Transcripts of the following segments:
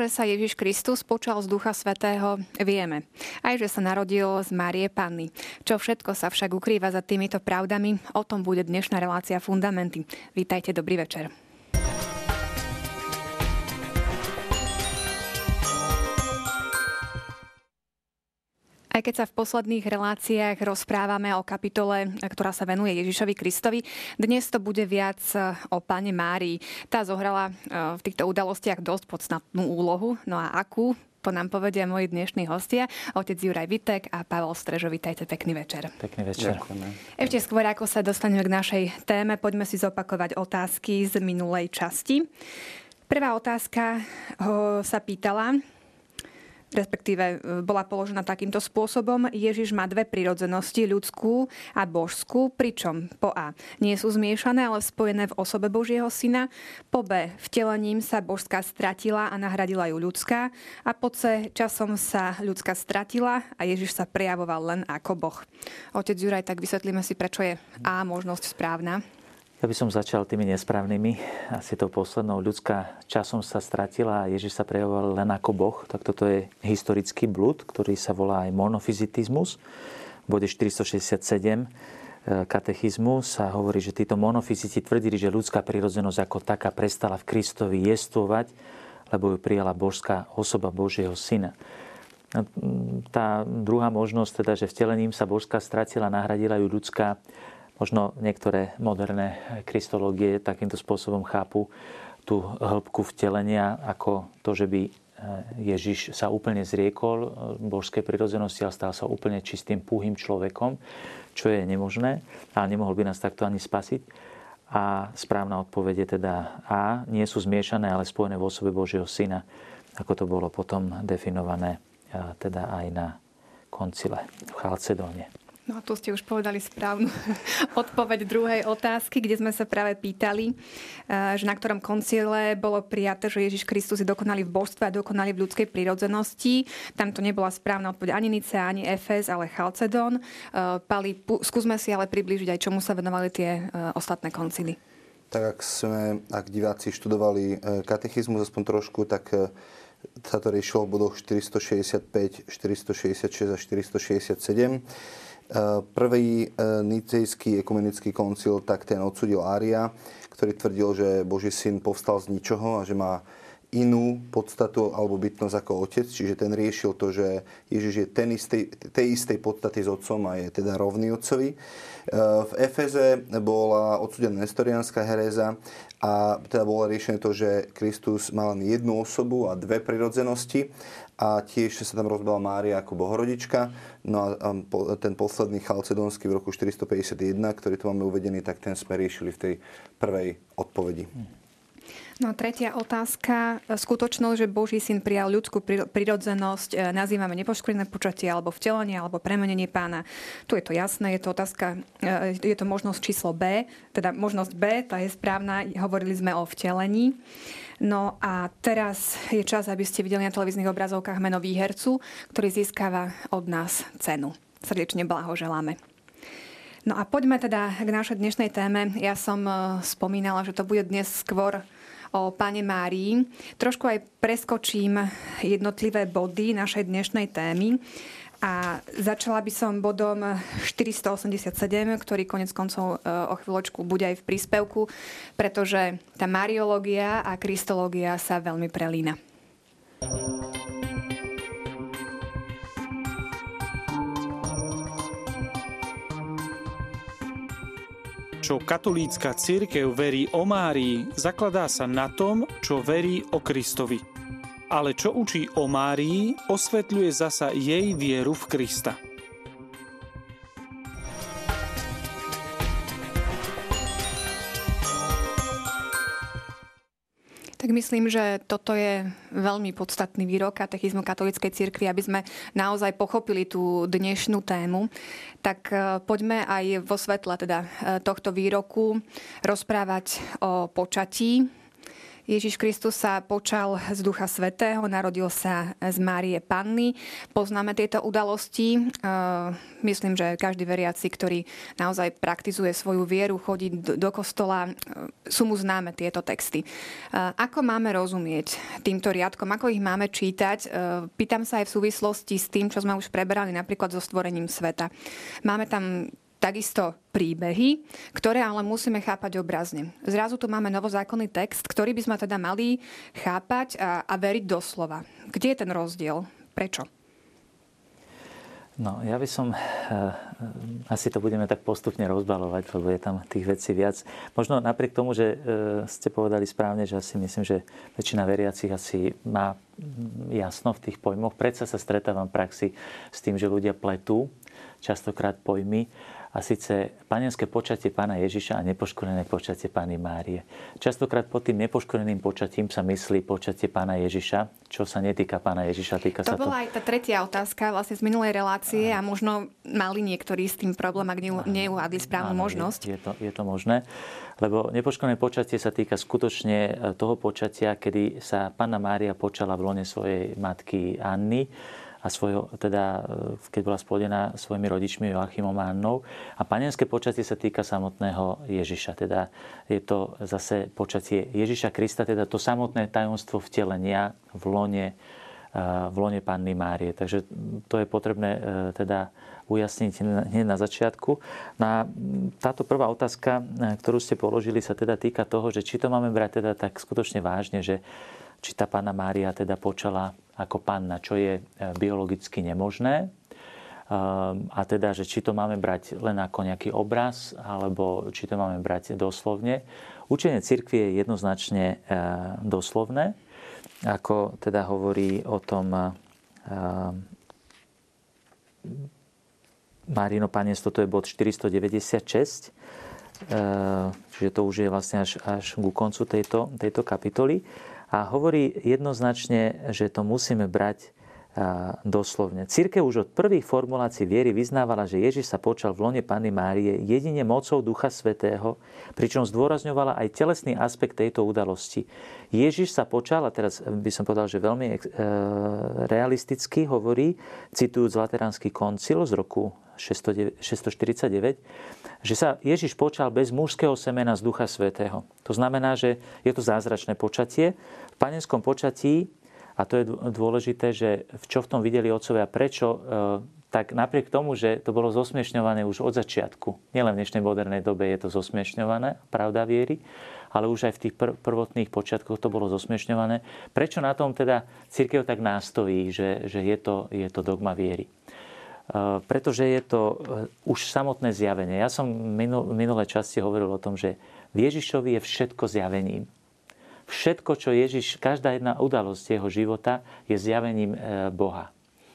Že sa Ježiš Kristus počal z Ducha Svetého, vieme. Aj, že sa narodil z Márie Panny. Čo všetko sa však ukrýva za týmito pravdami, o tom bude dnešná relácia Fundamenty. Vítajte, dobrý večer. Aj keď sa v posledných reláciách rozprávame o kapitole, ktorá sa venuje Ježišovi Kristovi, dnes to bude viac e, o pane Márii. Tá zohrala e, v týchto udalostiach dosť podstatnú úlohu. No a akú? To nám povedia moji dnešní hostia, otec Juraj Vitek a Pavel Strežo. Vítajte, pekný večer. Pekný večer. Ďakujeme. Ešte skôr, ako sa dostaneme k našej téme, poďme si zopakovať otázky z minulej časti. Prvá otázka sa pýtala, respektíve e, bola položená takýmto spôsobom. Ježiš má dve prirodzenosti, ľudskú a božskú, pričom po A nie sú zmiešané, ale spojené v osobe Božieho syna. Po B vtelením sa božská stratila a nahradila ju ľudská. A po C časom sa ľudská stratila a Ježiš sa prejavoval len ako Boh. Otec Juraj, tak vysvetlíme si, prečo je A možnosť správna. Ja by som začal tými nesprávnymi. Asi to poslednou. Ľudská časom sa stratila a Ježiš sa prejavoval len ako Boh. Tak toto je historický blúd, ktorý sa volá aj monofizitizmus. V bode 467 e, katechizmu sa hovorí, že títo monofiziti tvrdili, že ľudská prírodzenosť ako taká prestala v Kristovi jestvovať, lebo ju prijala božská osoba Božieho syna. Tá druhá možnosť, teda, že vtelením sa božská stratila, nahradila ju ľudská, Možno niektoré moderné kristológie takýmto spôsobom chápu tú hĺbku vtelenia ako to, že by e, Ježiš sa úplne zriekol e, božskej prirodzenosti a stal sa úplne čistým, púhým človekom, čo je nemožné, ale nemohol by nás takto ani spasiť. A správna odpoveď je teda A, nie sú zmiešané, ale spojené v osobe Božieho Syna, ako to bolo potom definované e, teda aj na koncile v Chalcedóne. No tu ste už povedali správnu odpoveď druhej otázky, kde sme sa práve pýtali, eh, že na ktorom koncile bolo prijaté, že Ježiš Kristus je dokonalý v božstve a dokonalý v ľudskej prírodzenosti. Tam to nebola správna odpoveď ani Nice, ani Efes, ale Chalcedon. Eh, Pali, skúsme si ale približiť aj čomu sa venovali tie eh, ostatné koncily. Tak ak sme, ak diváci študovali katechizmus aspoň trošku, tak sa to riešilo v bodoch 465, 466 a 467 Prvý e, nicejský ekumenický koncil, tak ten odsudil Ária, ktorý tvrdil, že Boží syn povstal z ničoho a že má inú podstatu alebo bytnosť ako otec, čiže ten riešil to, že Ježiš je ten istej, tej istej podstaty s otcom a je teda rovný otcovi. E, v Efeze bola odsudená nestorianská heréza a teda bolo riešené to, že Kristus mal len jednu osobu a dve prirodzenosti a tiež sa tam rozbila Mária ako bohorodička. No a ten posledný chalcedonský v roku 451, ktorý tu máme uvedený, tak ten sme riešili v tej prvej odpovedi. No a tretia otázka. Skutočnosť, že Boží syn prijal ľudskú prirodzenosť, e, nazývame nepoškvrnené počatie, alebo vtelenie, alebo premenenie pána. Tu je to jasné, je to otázka, e, je to možnosť číslo B, teda možnosť B, tá je správna, hovorili sme o vtelení. No a teraz je čas, aby ste videli na televíznych obrazovkách meno výhercu, ktorý získava od nás cenu. Srdečne blahoželáme. No a poďme teda k našej dnešnej téme. Ja som e, spomínala, že to bude dnes skôr o Pane Márii. Trošku aj preskočím jednotlivé body našej dnešnej témy. A začala by som bodom 487, ktorý konec koncov e, o chvíľočku bude aj v príspevku, pretože tá mariológia a kristológia sa veľmi prelína. Čo katolícka církev verí o Márii, zakladá sa na tom, čo verí o Kristovi ale čo učí o Márii, osvetľuje zasa jej vieru v Krista. Tak myslím, že toto je veľmi podstatný výrok katechizmu katolíckej cirkvi, aby sme naozaj pochopili tú dnešnú tému. Tak e, poďme aj vo svetle teda e, tohto výroku rozprávať o počatí Ježiš Kristus sa počal z Ducha Svetého, narodil sa z Márie Panny. Poznáme tieto udalosti. Myslím, že každý veriaci, ktorý naozaj praktizuje svoju vieru, chodí do kostola, sú mu známe tieto texty. Ako máme rozumieť týmto riadkom? Ako ich máme čítať? Pýtam sa aj v súvislosti s tým, čo sme už preberali napríklad so stvorením sveta. Máme tam takisto príbehy, ktoré ale musíme chápať obrazne. Zrazu tu máme novozákonný text, ktorý by sme teda mali chápať a, a veriť doslova. Kde je ten rozdiel? Prečo? No, ja by som, e, asi to budeme tak postupne rozbalovať, lebo je tam tých vecí viac. Možno napriek tomu, že e, ste povedali správne, že asi myslím, že väčšina veriacich asi má jasno v tých pojmoch. Predsa sa stretávam v praxi s tým, že ľudia pletú častokrát pojmy a síce panenské počatie pána Ježiša a nepoškorené počatie pány Márie. Častokrát pod tým nepoškoreným počatím sa myslí počatie pána Ježiša, čo sa netýka pána Ježiša, týka to sa to... bola aj tá tretia otázka vlastne z minulej relácie a, a možno mali niektorí s tým problém, ak neuvádli správnu áno, možnosť. Je, je, to, je to možné, lebo nepoškorené počatie sa týka skutočne e, toho počatia, kedy sa pána Mária počala v lone svojej matky Anny a svojho, teda, e, keď bola splodená svojimi rodičmi Joachimom a Annou. A panenské počatie sa týka samotného Ježiša. Teda je to zase počatie Ježiša Krista, teda to samotné tajomstvo vtelenia v lone, e, v lone Panny Márie. Takže to je potrebné e, teda ujasniť hneď na začiatku. Na táto prvá otázka, ktorú ste položili, sa teda týka toho, že či to máme brať teda tak skutočne vážne, že či tá Panna Mária teda počala ako panna, čo je e, biologicky nemožné. Ehm, a teda, že či to máme brať len ako nejaký obraz, alebo či to máme brať doslovne. Učenie cirkvi je jednoznačne e, doslovné, ako teda hovorí o tom e, Marino Panenstvo, to je bod 496, čiže to už je vlastne až, až ku koncu tejto, tejto kapitoly a hovorí jednoznačne, že to musíme brať doslovne. Církev už od prvých formulácií viery vyznávala, že Ježiš sa počal v lone Panny Márie jedine mocou Ducha Svetého, pričom zdôrazňovala aj telesný aspekt tejto udalosti. Ježiš sa počal, a teraz by som povedal, že veľmi e, realisticky hovorí, citujúc Lateránsky koncil z roku 649, že sa Ježiš počal bez mužského semena z Ducha Svetého. To znamená, že je to zázračné počatie. V panenskom počatí, a to je dôležité, že čo v tom videli otcovia, prečo, e, tak napriek tomu, že to bolo zosmiešňované už od začiatku, nielen v dnešnej modernej dobe je to zosmiešňované, pravda viery, ale už aj v tých pr- prvotných počiatkoch to bolo zosmiešňované. Prečo na tom teda církev tak nástojí, že, že je, to, je to dogma viery? Eh, pretože je to eh, už samotné zjavenie. Ja som v minulé časti hovoril o tom, že v Ježišovi je všetko zjavením. Všetko, čo Ježiš, každá jedna udalosť jeho života je zjavením eh, Boha.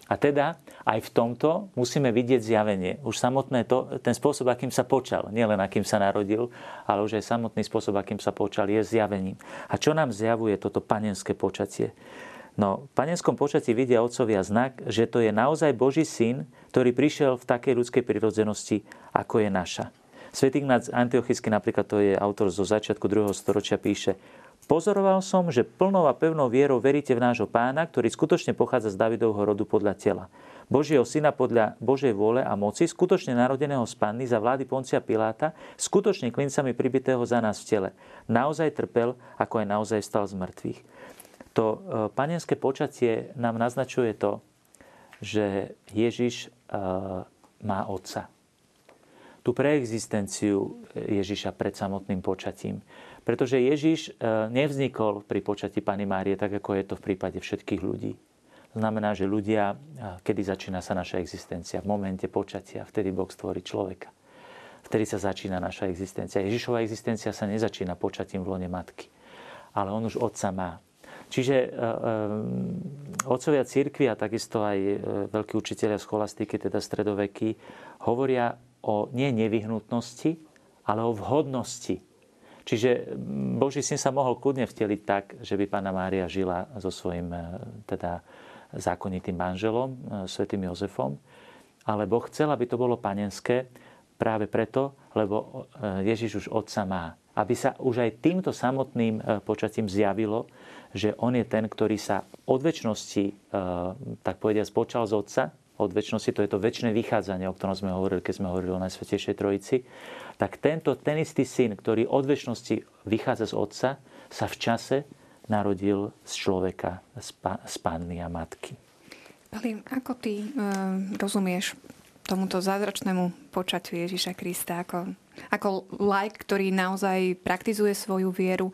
A teda aj v tomto musíme vidieť zjavenie. Už samotné to, ten spôsob, akým sa počal, nielen akým sa narodil, ale už aj samotný spôsob, akým sa počal, je zjavením. A čo nám zjavuje toto panenské počatie? No, v panenskom počatí vidia otcovia znak, že to je naozaj Boží syn, ktorý prišiel v takej ľudskej prirodzenosti, ako je naša. Svetý Ignác Antiochisky, napríklad to je autor zo začiatku 2. storočia, píše Pozoroval som, že plnou a pevnou vierou veríte v nášho pána, ktorý skutočne pochádza z Davidovho rodu podľa tela. Božieho syna podľa Božej vôle a moci, skutočne narodeného z panny za vlády Poncia Piláta, skutočne klincami pribitého za nás v tele. Naozaj trpel, ako aj naozaj stal z mŕtvych. To e, panenské počatie nám naznačuje to, že Ježiš e, má otca. Tú preexistenciu Ježiša pred samotným počatím. Pretože Ježiš e, nevznikol pri počatí Pany Márie tak, ako je to v prípade všetkých ľudí. To znamená, že ľudia, kedy začína sa naša existencia? V momente počatia, vtedy Boh stvorí človeka. Vtedy sa začína naša existencia. Ježišova existencia sa nezačína počatím v lone matky. Ale on už otca má. Čiže e, e, otcovia církvy a takisto aj e, veľkí učiteľia scholastiky, teda stredoveky, hovoria o nie nevyhnutnosti, ale o vhodnosti. Čiže Boží syn sa mohol kľudne vteliť tak, že by pána Mária žila so svojím teda zákonitým manželom, svetým Jozefom, ale Boh chcel, aby to bolo panenské práve preto, lebo Ježiš už otca má. aby sa už aj týmto samotným počatím zjavilo, že on je ten, ktorý sa od väčšnosti, tak povediať, spočal z Otca, od väčšnosti, to je to väčšie vychádzanie, o ktorom sme hovorili, keď sme hovorili o Najsvetejšej Trojici, tak tento, ten istý syn, ktorý od väčšnosti vychádza z Otca, sa v čase narodil z človeka, z, pa, z panny a matky. Pali, ako ty e, rozumieš tomuto zázračnému počaťu Ježiša Krista ako, ako like, ktorý naozaj praktizuje svoju vieru?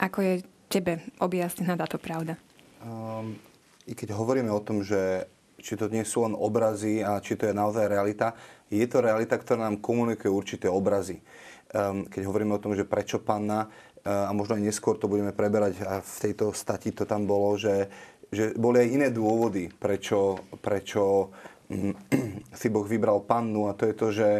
Ako je tebe objasnená táto pravda? Um, I keď hovoríme o tom, že či to nie sú len obrazy a či to je naozaj realita, je to realita, ktorá nám komunikuje určité obrazy. Um, keď hovoríme o tom, že prečo panna, uh, a možno aj neskôr to budeme preberať, a v tejto stati to tam bolo, že, že boli aj iné dôvody, prečo, prečo um, si Boh vybral pannu a to je to, že,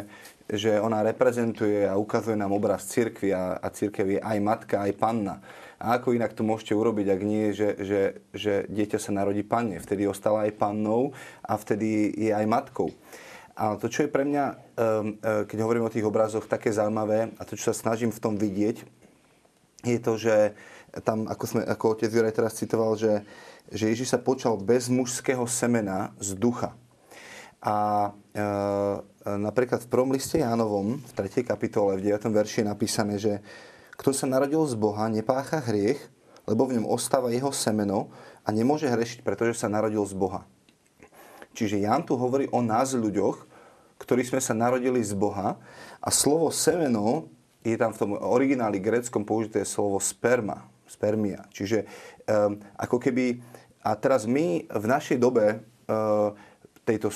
že ona reprezentuje a ukazuje nám obraz cirkvi a, a cirkev je aj matka, aj panna. A ako inak to môžete urobiť, ak nie, že, že, že dieťa sa narodí panne. Vtedy ostala aj pannou a vtedy je aj matkou. A to, čo je pre mňa, ehm, e, keď hovorím o tých obrazoch, také zaujímavé a to, čo sa snažím v tom vidieť, je to, že tam, ako, sme, ako otec Juraj teraz citoval, že, že Ježiš sa počal bez mužského semena z ducha. A e, napríklad v prvom liste Jánovom, v 3. kapitole, v 9. verši je napísané, že kto sa narodil z Boha, nepácha hriech, lebo v ňom ostáva jeho semeno a nemôže hrešiť, pretože sa narodil z Boha. Čiže Jan tu hovorí o nás ľuďoch, ktorí sme sa narodili z Boha a slovo semeno je tam v tom origináli gréckom použité slovo sperma, spermia. Čiže um, ako keby, a teraz my v našej dobe, uh, tejto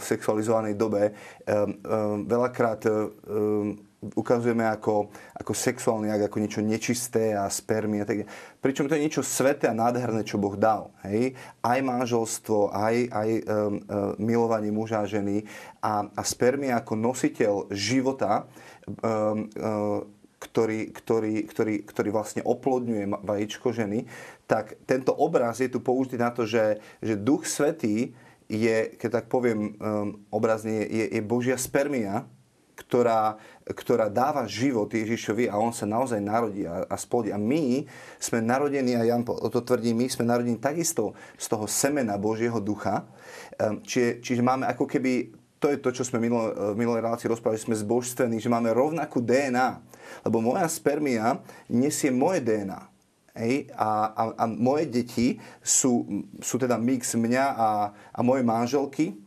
sexualizovanej dobe, um, um, veľakrát um, ukazujeme ako, ako sexuálny ak, ako niečo nečisté a spermie. Tak, pričom to je niečo sveté a nádherné, čo Boh dal. Hej? Aj manželstvo, aj, aj um, um, milovanie muža a ženy a, a spermie ako nositeľ života, um, um, ktorý, ktorý, ktorý, ktorý vlastne oplodňuje vajíčko ženy, tak tento obraz je tu použitý na to, že, že Duch Svetý je, keď tak poviem um, obrazne, je, je Božia spermia, ktorá, ktorá dáva život Ježišovi a on sa naozaj narodí a, a splodí. A my sme narodení, a Jan to tvrdí, my sme narodení takisto z toho semena Božieho ducha. Ehm, čiže, čiže máme ako keby, to je to, čo sme minulo, v minulej relácii rozprávali, že sme zbožstvení, že máme rovnakú DNA. Lebo moja spermia nesie moje DNA. Hej? A, a, a moje deti sú, sú teda mix mňa a, a mojej manželky,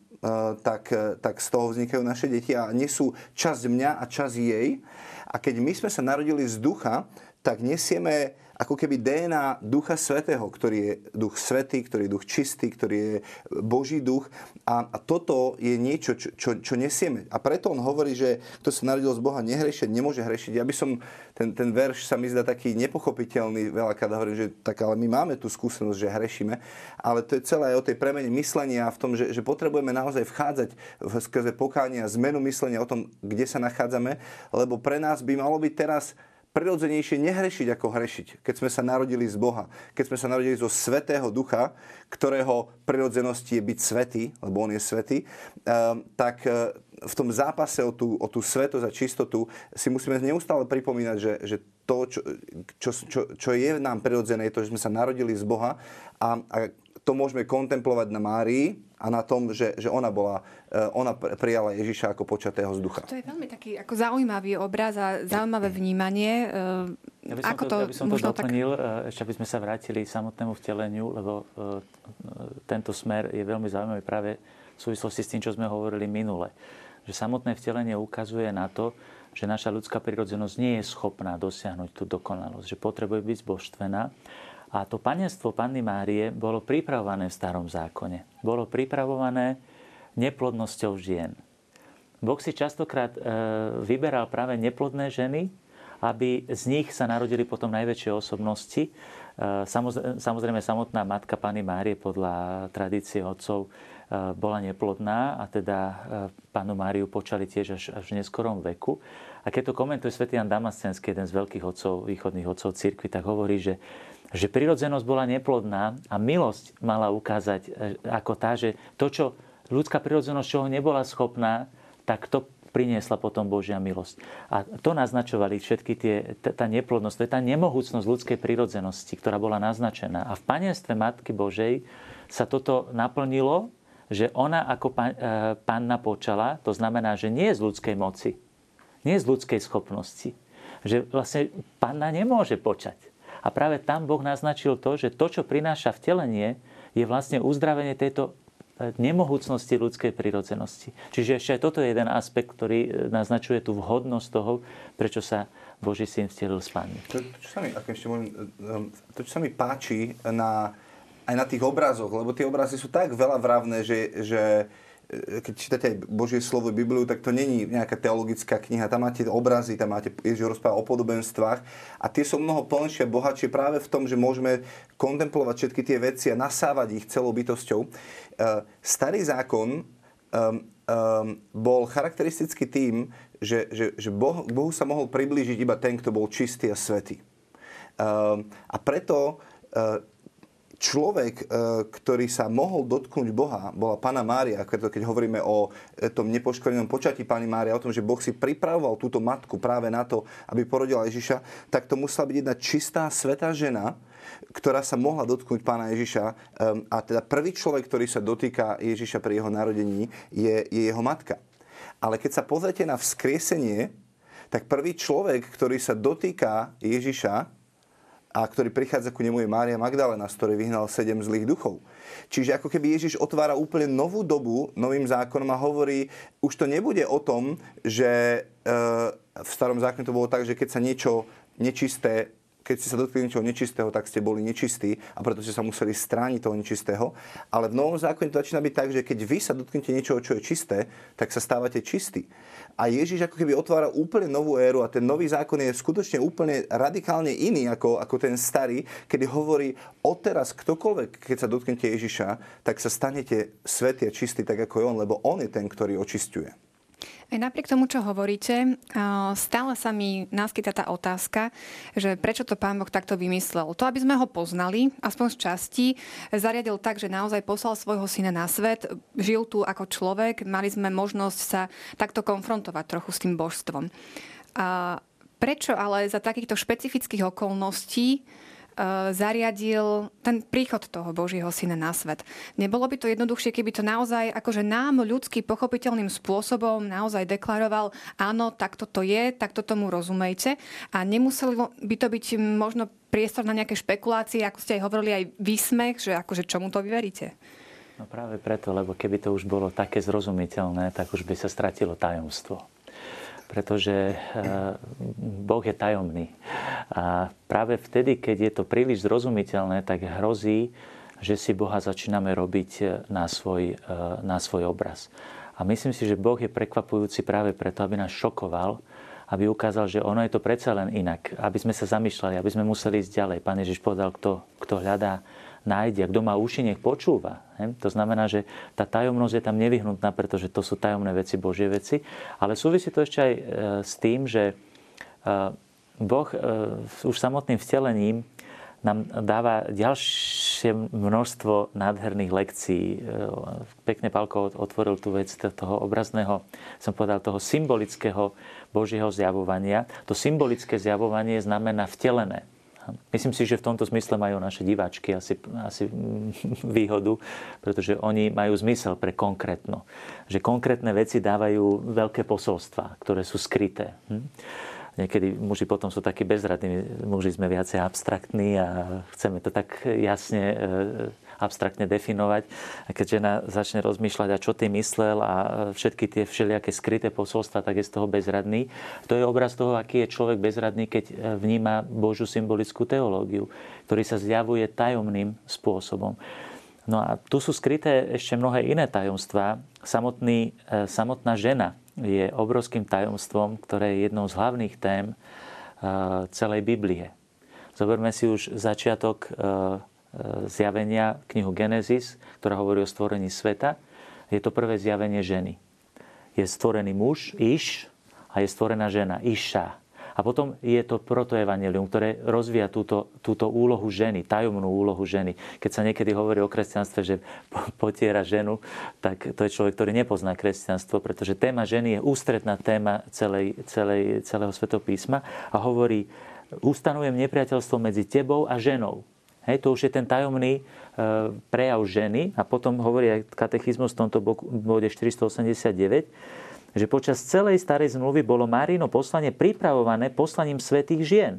tak, eh, tak z toho vznikajú naše deti a nesú časť mňa a časť jej. A keď my sme sa narodili z ducha, tak nesieme ako keby DNA Ducha Svetého, ktorý je duch svetý, ktorý je duch čistý, ktorý je Boží duch. A, a toto je niečo, čo, čo, čo nesieme. A preto on hovorí, že kto sa narodil z Boha nehrešiť, nemôže hrešiť. Ja by som, ten, ten verš sa mi zdá taký nepochopiteľný, veľakrát hovorím, že tak ale my máme tú skúsenosť, že hrešíme. Ale to je celé aj o tej premene myslenia v tom, že, že potrebujeme naozaj vchádzať v skrze pokánia, zmenu myslenia o tom, kde sa nachádzame, lebo pre nás by malo byť teraz prirodzenejšie nehrešiť ako hrešiť, keď sme sa narodili z Boha, keď sme sa narodili zo Svetého Ducha, ktorého prirodzenosti je byť svetý, lebo on je svetý, ehm, tak e, v tom zápase o tú, o tú svetosť a čistotu si musíme neustále pripomínať, že, že to, čo, čo, čo, čo je nám prirodzené, je to, že sme sa narodili z Boha a, a to môžeme kontemplovať na Márii a na tom, že, že ona bola, eh, ona prijala Ježiša ako počatého z ducha. To je veľmi taký ako zaujímavý obraz a zaujímavé vnímanie. Ja by som ako to, to, ja by som to doplnil, tak... Eh, ešte aby sme sa vrátili samotnému vteleniu, lebo tento smer je veľmi zaujímavý práve v súvislosti s tým, čo sme hovorili minule. Že samotné vtelenie ukazuje na to, že naša ľudská prirodzenosť nie je schopná dosiahnuť tú dokonalosť, že potrebuje byť zbožstvená a to panenstvo Panny Márie bolo pripravované v starom zákone. Bolo pripravované neplodnosťou žien. Boh si častokrát e, vyberal práve neplodné ženy, aby z nich sa narodili potom najväčšie osobnosti. E, samozrejme, samotná matka Pany Márie podľa tradície otcov e, bola neplodná a teda panu Máriu počali tiež až, až v neskorom veku. A keď to komentuje svätý Jan Damascenský, jeden z veľkých otcov, východných otcov cirkvi, tak hovorí, že že prirodzenosť bola neplodná a milosť mala ukázať e, ako tá, že to, čo ľudská prirodzenosť čoho nebola schopná, tak to priniesla potom Božia milosť. A to naznačovali všetky tie, tá neplodnosť, to je tá nemohúcnosť ľudskej prírodzenosti, ktorá bola naznačená. A v panenstve Matky Božej sa toto naplnilo, že ona ako e, panna počala, to znamená, že nie je z ľudskej moci, nie je z ľudskej schopnosti. Že vlastne panna nemôže počať. A práve tam Boh naznačil to, že to, čo prináša vtelenie, je vlastne uzdravenie tejto nemohúcnosti ľudskej prírodzenosti. Čiže ešte aj toto je jeden aspekt, ktorý e, naznačuje tú vhodnosť toho, prečo sa Boží syn vtelil z Pány. To, sa mi, e, e, to, čo sa mi páči na, aj na tých obrazoch, lebo tie obrazy sú tak veľa vravné, že, že E, keď čítate aj Božie slovo Bibliu, tak to není nejaká teologická kniha. Tam máte obrazy, tam máte Ježiš rozpráva o podobenstvách a tie sú mnoho plnšie a bohatšie práve v tom, že môžeme kontemplovať všetky tie veci a nasávať ich celou bytosťou. E, starý zákon um, bol charakteristický tým, že, že, že boh, Bohu sa mohol priblížiť iba ten, kto bol čistý a svetý. A preto človek, e, ktorý sa mohol dotknúť Boha, bola Pana Mária, keď hovoríme o e, tom nepoškodenom počatí Pani Mária, o tom, že Boh si pripravoval túto matku práve na to, aby porodila Ježiša, tak to musela byť jedna čistá, svetá žena, ktorá sa mohla dotknúť pána Ježiša. E, a teda prvý človek, ktorý sa dotýka Ježiša pri jeho narodení, je, je jeho matka. Ale keď sa pozrite na vzkriesenie, tak prvý človek, ktorý sa dotýka Ježiša, a ktorý prichádza ku nemu je Mária Magdalena, z ktorej vyhnal sedem zlých duchov. Čiže ako keby Ježiš otvára úplne novú dobu novým zákonom a hovorí, už to nebude o tom, že e, v starom zákone to bolo tak, že keď sa niečo nečisté keď ste sa dotkli niečoho nečistého, tak ste boli nečistí a preto ste sa museli strániť toho nečistého. Ale v novom zákone to začína byť tak, že keď vy sa dotknete niečoho, čo je čisté, tak sa stávate čistí. A Ježiš ako keby otvára úplne novú éru a ten nový zákon je skutočne úplne radikálne iný ako, ako ten starý, kedy hovorí, odteraz ktokoľvek, keď sa dotknete Ježiša, tak sa stanete svetý a čistý tak ako je on, lebo on je ten, ktorý očistuje. Aj napriek tomu, čo hovoríte, stále sa mi naskyta tá otázka, že prečo to pán Boh takto vymyslel. To, aby sme ho poznali, aspoň z časti, zariadil tak, že naozaj poslal svojho syna na svet, žil tu ako človek, mali sme možnosť sa takto konfrontovať trochu s tým božstvom. A prečo ale za takýchto špecifických okolností zariadil ten príchod toho Božieho syna na svet. Nebolo by to jednoduchšie, keby to naozaj akože nám ľudský pochopiteľným spôsobom naozaj deklaroval, áno, takto to je, takto tomu rozumejte a nemuselo by to byť možno priestor na nejaké špekulácie, ako ste aj hovorili, aj výsmech, že akože čomu to vyveríte? No práve preto, lebo keby to už bolo také zrozumiteľné, tak už by sa stratilo tajomstvo pretože eh, Boh je tajomný. A práve vtedy, keď je to príliš zrozumiteľné, tak hrozí, že si Boha začíname robiť eh, na svoj, eh, na svoj obraz. A myslím si, že Boh je prekvapujúci práve preto, aby nás šokoval, aby ukázal, že ono je to predsa len inak. Aby sme sa zamýšľali, aby sme museli ísť ďalej. Pán Ježiš povedal, kto, kto hľadá nájde. Kto má uši, nech počúva. To znamená, že tá tajomnosť je tam nevyhnutná, pretože to sú tajomné veci, Božie veci. Ale súvisí to ešte aj e, s tým, že e, Boh e, už samotným vtelením nám dáva ďalšie množstvo nádherných lekcií. Pekne Pálko otvoril tú vec toho obrazného, som povedal, toho symbolického Božieho zjavovania. To symbolické zjavovanie znamená vtelené. Myslím si, že v tomto zmysle majú naše diváčky asi, asi výhodu, pretože oni majú zmysel pre konkrétno. Že konkrétne veci dávajú veľké posolstva, ktoré sú skryté. Hm? Niekedy muži potom sú takí bezradní, muži sme viacej abstraktní a chceme to tak jasne e, abstraktne definovať. A keď žena začne rozmýšľať, a čo ty myslel a všetky tie všelijaké skryté posolstva, tak je z toho bezradný. To je obraz toho, aký je človek bezradný, keď vníma Božú symbolickú teológiu, ktorý sa zjavuje tajomným spôsobom. No a tu sú skryté ešte mnohé iné tajomstvá. Samotný, e, samotná žena je obrovským tajomstvom, ktoré je jednou z hlavných tém e, celej Biblie. Zoberme si už začiatok e, E, zjavenia knihu Genesis, ktorá hovorí o stvorení sveta. Je to prvé zjavenie ženy. Je stvorený muž, Iš, a je stvorená žena, Iša. A A potom je to protoevangelium, ktoré rozvíja túto, túto úlohu ženy, tajomnú úlohu ženy. Keď sa niekedy hovorí o kresťanstve, že potiera ženu, tak to je človek, ktorý nepozná kresťanstvo, pretože téma ženy je ústredná téma celej, celej, celého svetopísma a hovorí, ustanujem nepriateľstvo medzi tebou a ženou. Hej, to už je ten tajomný e, prejav ženy a potom hovorí aj katechizmus v tomto bode 489, že počas celej starej zmluvy bolo Márino poslanie pripravované poslaním svetých žien.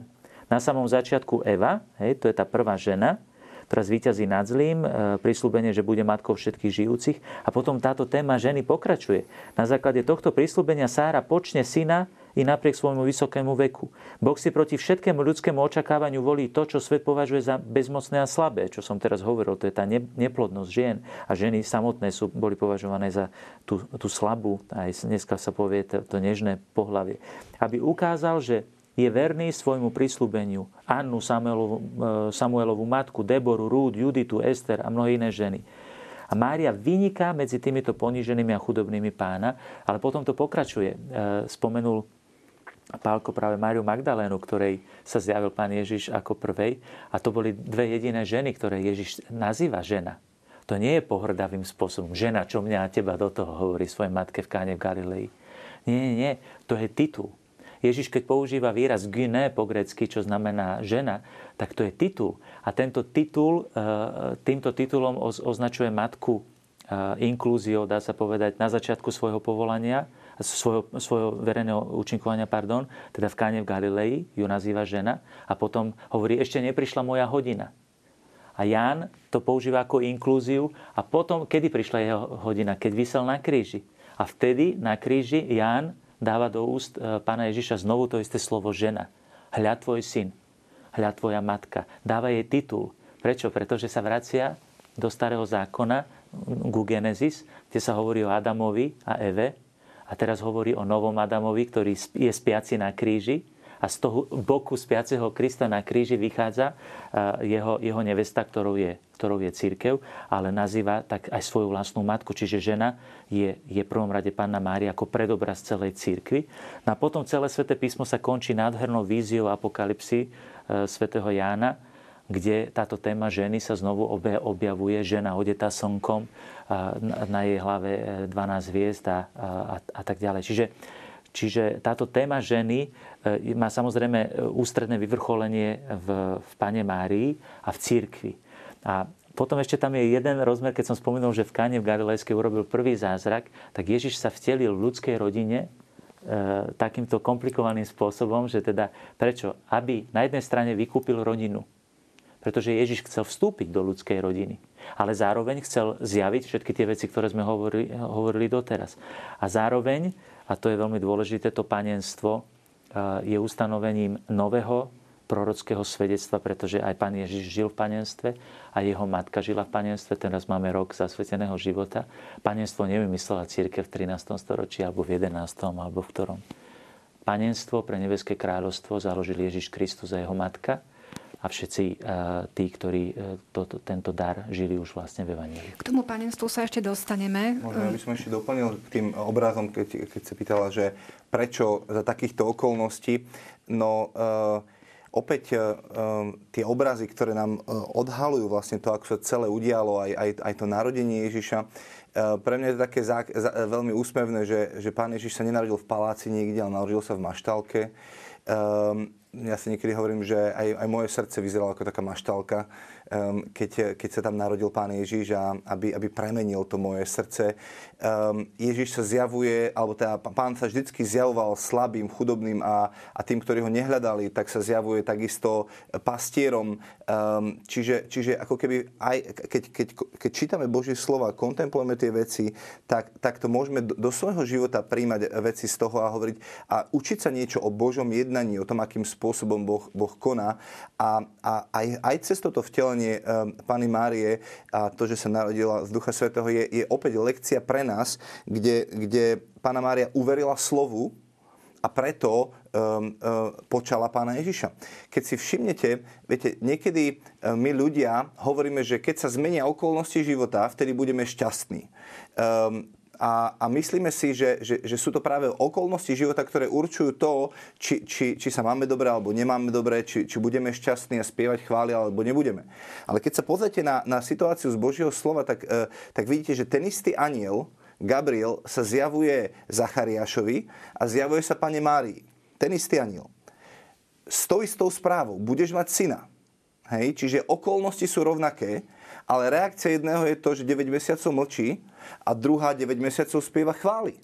Na samom začiatku Eva, hej, to je tá prvá žena, ktorá zvíťazí nad zlým, e, prislúbenie, že bude matkou všetkých žijúcich. A potom táto téma ženy pokračuje. Na základe tohto prislúbenia Sára počne syna i napriek svojmu vysokému veku. Boh si proti všetkému ľudskému očakávaniu volí to, čo svet považuje za bezmocné a slabé, čo som teraz hovoril, to je tá neplodnosť žien. A ženy samotné sú, boli považované za tú, tú slabú, aj dneska sa povie to, to nežné pohlavie. Aby ukázal, že je verný svojmu prislúbeniu. Annu, Samuelovu, e, Samuelovu matku, Deboru, Rúd, Juditu, Ester a mnohé iné ženy. A Mária vyniká medzi týmito poníženými a chudobnými pána, ale potom to pokračuje. E, spomenul Pálko práve Máriu Magdalénu, ktorej sa zjavil pán Ježiš ako prvej. A to boli dve jediné ženy, ktoré Ježiš nazýva žena. To nie je pohrdavým spôsobom. Žena, čo mňa a teba do toho hovorí svojej matke v káne v Galilei. Nie, nie, nie. To je titul. Ježiš, keď používa výraz gyne po grecky, čo znamená žena, tak to je titul. A tento titul, e, týmto titulom označuje matku e, inklúziou, dá sa povedať, na začiatku svojho povolania, svojho, svojho verejného účinkovania, pardon, teda v Káne v Galilei ju nazýva žena a potom hovorí, ešte neprišla moja hodina. A Ján to používa ako inklúziu a potom, kedy prišla jeho hodina? Keď vysel na kríži. A vtedy na kríži Ján dáva do úst e, pána Ježiša znovu to isté slovo žena. Hľa tvoj syn, hľa tvoja matka. Dáva jej titul. Prečo? Pretože sa vracia do starého zákona, ku Genesis, kde sa hovorí o Adamovi a Eve, a teraz hovorí o novom Adamovi, ktorý je spiaci na kríži a z toho boku spiaceho Krista na kríži vychádza jeho, jeho nevesta, ktorou je, ktorou je církev, ale nazýva tak aj svoju vlastnú matku. Čiže žena je, je prvom rade Panna Mária ako predobraz celej církvy. No a potom celé sväté písmo sa končí nádhernou víziou apokalipsy e, svätého Jána, kde táto téma ženy sa znovu objavuje. Žena odetá slnkom, na jej hlave 12 e, hviezd a, a, a tak ďalej. Čiže, čiže táto téma ženy e, má samozrejme e, ústredné vyvrcholenie v, v Pane Márii a v církvi. A potom ešte tam je jeden rozmer, keď som spomenul, že v Káne v Galilejskej urobil prvý zázrak, tak Ježiš sa vtelil v ľudskej rodine takýmto komplikovaným spôsobom, že teda prečo? Aby na jednej strane vykúpil rodinu, pretože Ježiš chcel vstúpiť do ľudskej rodiny. Ale zároveň chcel zjaviť všetky tie veci, ktoré sme hovorili, hovorili doteraz. A zároveň, a to je veľmi dôležité, to panenstvo je ustanovením nového prorockého svedectva, pretože aj pán Ježiš žil v panenstve a jeho matka žila v panenstve. Teraz máme rok zasveteného života. Panenstvo nevymyslela církev v 13. storočí alebo v 11. alebo v ktorom. Panenstvo pre nebeské kráľovstvo založil Ježiš Kristus a jeho matka a všetci eh, tí, ktorí eh, to, to, tento dar žili už vlastne v Evangelii. K tomu panenstvu sa ešte dostaneme. Možno by som ešte doplnil k tým obrazom, keď, keď sa pýtala, že prečo za takýchto okolností. No, uh, opäť uh, tie obrazy, ktoré nám odhalujú vlastne to, ako sa celé udialo, aj, aj, aj to narodenie Ježiša, pre mňa je to také zá, zá, veľmi úsmevné, že, že pán Ježiš sa nenarodil v paláci niekde, ale narodil sa v maštálke. Um, ja si niekedy hovorím, že aj, aj moje srdce vyzeralo ako taká maštalka, um, keď, keď sa tam narodil Pán Ježiš a aby, aby premenil to moje srdce. Um, Ježiš sa zjavuje, alebo teda Pán sa vždycky zjavoval slabým, chudobným a, a tým, ktorí ho nehľadali, tak sa zjavuje takisto pastierom. Um, čiže, čiže ako keby aj keď, keď, keď čítame Božie slova, kontemplujeme tie veci, tak, tak to môžeme do, do svojho života príjmať veci z toho a hovoriť a učiť sa niečo o Božom jednaní, o tom, akým spôsobom Boh, boh koná. A, a aj, aj cez toto vtelenie um, Pany Márie a to, že sa narodila z Ducha Svetého, je, je opäť lekcia pre nás, kde, kde Pána Mária uverila slovu a preto um, um, počala pána Ježiša. Keď si všimnete, viete, niekedy um, my ľudia hovoríme, že keď sa zmenia okolnosti života, vtedy budeme šťastní. Um, a, a myslíme si, že, že, že sú to práve okolnosti života, ktoré určujú to, či, či, či sa máme dobre alebo nemáme dobre, či, či budeme šťastní a spievať chváli alebo nebudeme. Ale keď sa pozrite na, na situáciu z Božieho slova, tak, e, tak vidíte, že ten istý aniel, Gabriel, sa zjavuje Zachariášovi a zjavuje sa pane Márii. Ten istý aniel. S tou istou správou. Budeš mať syna. Hej? Čiže okolnosti sú rovnaké, ale reakcia jedného je to, že 9 mesiacov mlčí a druhá 9 mesiacov spieva chvály.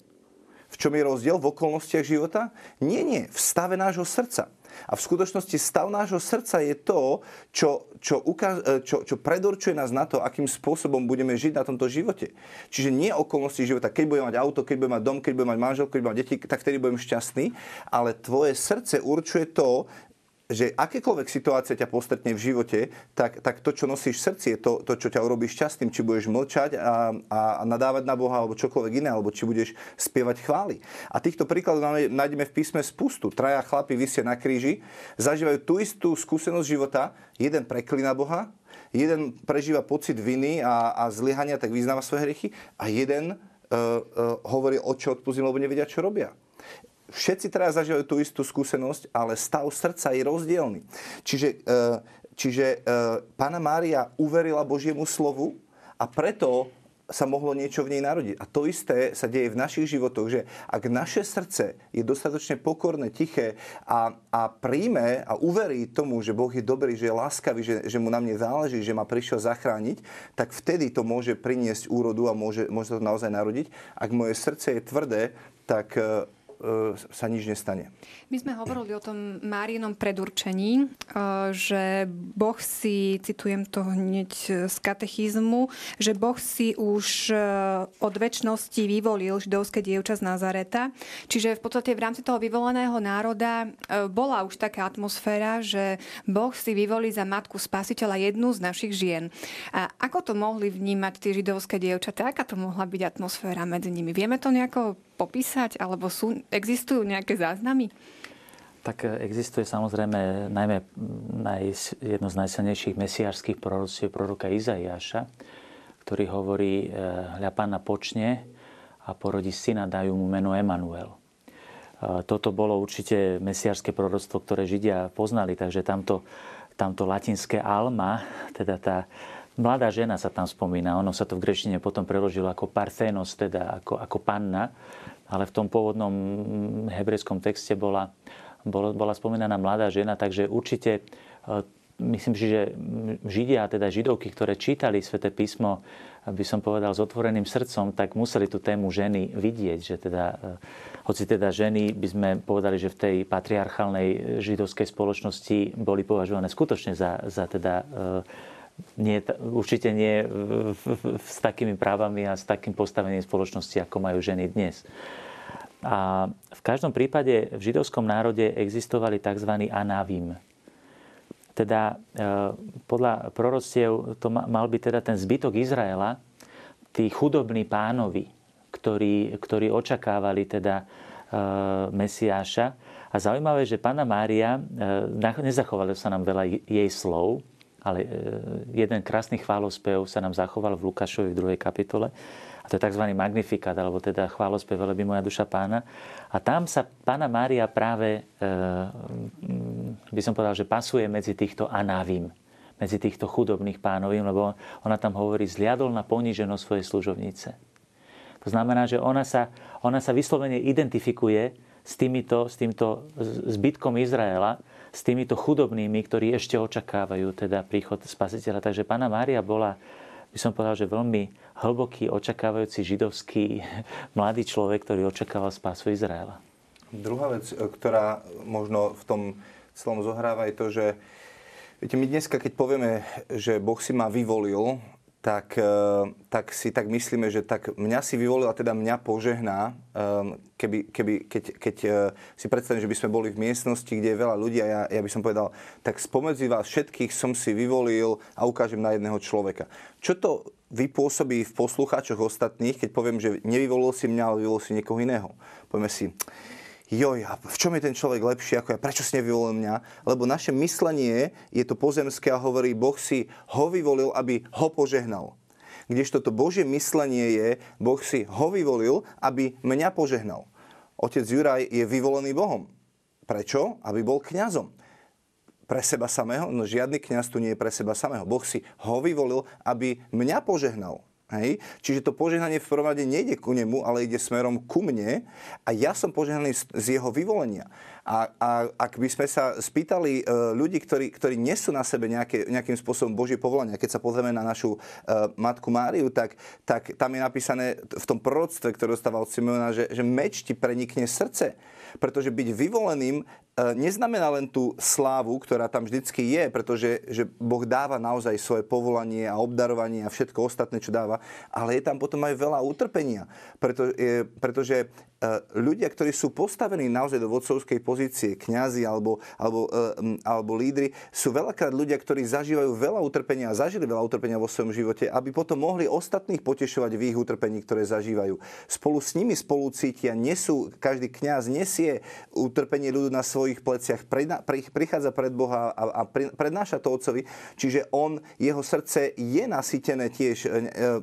V čom je rozdiel v okolnostiach života? Nie, nie, v stave nášho srdca. A v skutočnosti stav nášho srdca je to, čo, čo, ukáž, e, čo, čo predurčuje nás na to, akým spôsobom budeme žiť na tomto živote. Čiže nie okolnosti života, keď budem mať auto, keď budem mať dom, keď budem mať manželku, keď budem mať deti, tak vtedy budem šťastný, ale tvoje srdce určuje to, že akékoľvek situácia ťa postretne v živote, tak, tak to, čo nosíš v srdci, je to, to čo ťa urobí šťastným. Či budeš mlčať a, a, nadávať na Boha, alebo čokoľvek iné, alebo či budeš spievať chvály. A týchto príkladov nájdeme v písme spustu. Traja chlapi vysia na kríži, zažívajú tú istú skúsenosť života. Jeden preklína Boha, jeden prežíva pocit viny a, a zlyhania, tak vyznáva svoje hriechy a jeden uh, uh, hovorí, oče odpustím, lebo nevedia, čo robia všetci teraz zažívajú tú istú skúsenosť, ale stav srdca je rozdielny. Čiže, e, čiže e, Pána Mária uverila Božiemu slovu a preto sa mohlo niečo v nej narodiť. A to isté sa deje v našich životoch, že ak naše srdce je dostatočne pokorné, tiché a, a príjme a uverí tomu, že Boh je dobrý, že je láskavý, že, že mu na mne záleží, že ma prišiel zachrániť, tak vtedy to môže priniesť úrodu a môže, môže to naozaj narodiť. Ak moje srdce je tvrdé, tak e, sa nič nestane. My sme hovorili o tom Márinom predurčení, e, že Boh si, citujem to hneď z katechizmu, že Boh si už e, od väčšnosti vyvolil židovské dievča z Nazareta. Čiže v podstate v rámci toho vyvoleného národa bola už taká atmosféra, že Boh si vyvolí za matku spasiteľa jednu z našich žien. A ako to mohli vnímať tie židovské dievčatá? Aká to mohla byť atmosféra medzi nimi? Vieme to nejako popísať? Alebo sú, existujú nejaké záznamy? Tak e, existuje samozrejme najmä naj, jedno z najsilnejších mesiářských proroctiev proroka Izaiáša, ktorý hovorí, e, hľa pána počne a porodí syna, dajú mu meno Emanuel. E, toto bolo určite mesiárske proroctvo, ktoré Židia poznali, takže tamto, tamto latinské alma, teda tá mladá žena sa tam spomína, ono sa to v grečtine potom preložilo ako parthenos, teda ako, ako panna, ale v tom pôvodnom hebrejskom texte bola, bola, bola spomínaná mladá žena, takže určite e, myslím si, že Židia, teda Židovky, ktoré čítali sväté písmo, by som povedal, s otvoreným srdcom, tak museli tú tému ženy vidieť, že teda, e, hoci teda ženy by sme povedali, že v tej patriarchálnej židovskej spoločnosti boli považované skutočne za, za teda e, nie, určite nie s takými právami a s takým postavením spoločnosti, ako majú ženy dnes. A v každom prípade v židovskom národe existovali tzv. anavim. Teda e, podľa proroctiev to mal byť teda ten zbytok Izraela, tí chudobní pánovi, ktorí, ktorí očakávali teda e, Mesiáša. A zaujímavé, že pána Mária, e, nezachovali sa nám veľa jej slov, ale e, jeden krásny chválospev sa nám zachoval v Lukášovi v druhej kapitole. A to je tzv. magnifikát, alebo teda chválospev Veleby moja duša pána. A tam sa pána Mária práve, e, by som povedal, že pasuje medzi týchto anávim, medzi týchto chudobných pánovým, lebo ona tam hovorí, zliadol na poníženosť svojej služovnice. To znamená, že ona sa, ona sa vyslovene identifikuje s, týmito, s týmto zbytkom Izraela, s týmito chudobnými, ktorí ešte očakávajú teda príchod spasiteľa. Takže pána Mária bola, by som povedal, že veľmi hlboký, očakávajúci židovský mladý človek, ktorý očakával spásu Izraela. Druhá vec, ktorá možno v tom celom zohráva, je to, že viete, my dneska, keď povieme, že Boh si ma vyvolil, tak, e, tak si tak myslíme, že tak mňa si vyvolil a teda mňa požehná, e, keby, keby, keď, keď e, si predstavím, že by sme boli v miestnosti, kde je veľa ľudí a ja, ja by som povedal, tak spomedzi vás všetkých som si vyvolil a ukážem na jedného človeka. Čo to vypôsobí v poslucháčoch ostatných, keď poviem, že nevyvolil si mňa, ale vyvolil si niekoho iného? Povieme si, joj, a v čom je ten človek lepší ako ja, prečo si nevyvolil mňa? Lebo naše myslenie je to pozemské a hovorí, Boh si ho vyvolil, aby ho požehnal. Kdežto to Božie myslenie je, Boh si ho vyvolil, aby mňa požehnal. Otec Juraj je vyvolený Bohom. Prečo? Aby bol kňazom. Pre seba samého? No žiadny kňaz tu nie je pre seba samého. Boh si ho vyvolil, aby mňa požehnal. Hej? Čiže to požehnanie v prvom rade nejde ku nemu, ale ide smerom ku mne a ja som požehnaný z, jeho vyvolenia. A, a ak by sme sa spýtali uh, ľudí, ktorí, ktorí nesú na sebe nejaké, nejakým spôsobom Božie povolania, keď sa pozrieme na našu uh, matku Máriu, tak, tak tam je napísané v tom proroctve, ktoré dostáva od Simeona, že, že meč ti prenikne srdce. Pretože byť vyvoleným E, neznamená len tú slávu, ktorá tam vždycky je, pretože že Boh dáva naozaj svoje povolanie a obdarovanie a všetko ostatné, čo dáva, ale je tam potom aj veľa utrpenia, preto, je, pretože E, ľudia, ktorí sú postavení naozaj do vodcovskej pozície, kňazi alebo, alebo, e, alebo lídry, sú veľakrát ľudia, ktorí zažívajú veľa utrpenia a zažili veľa utrpenia vo svojom živote, aby potom mohli ostatných potešovať v ich utrpení, ktoré zažívajú. Spolu s nimi spolu cítia, nesú, každý kňaz nesie utrpenie ľudu na svojich pleciach, prichádza pred Boha a, a prednáša to otcovi, čiže on, jeho srdce je nasytené tiež e,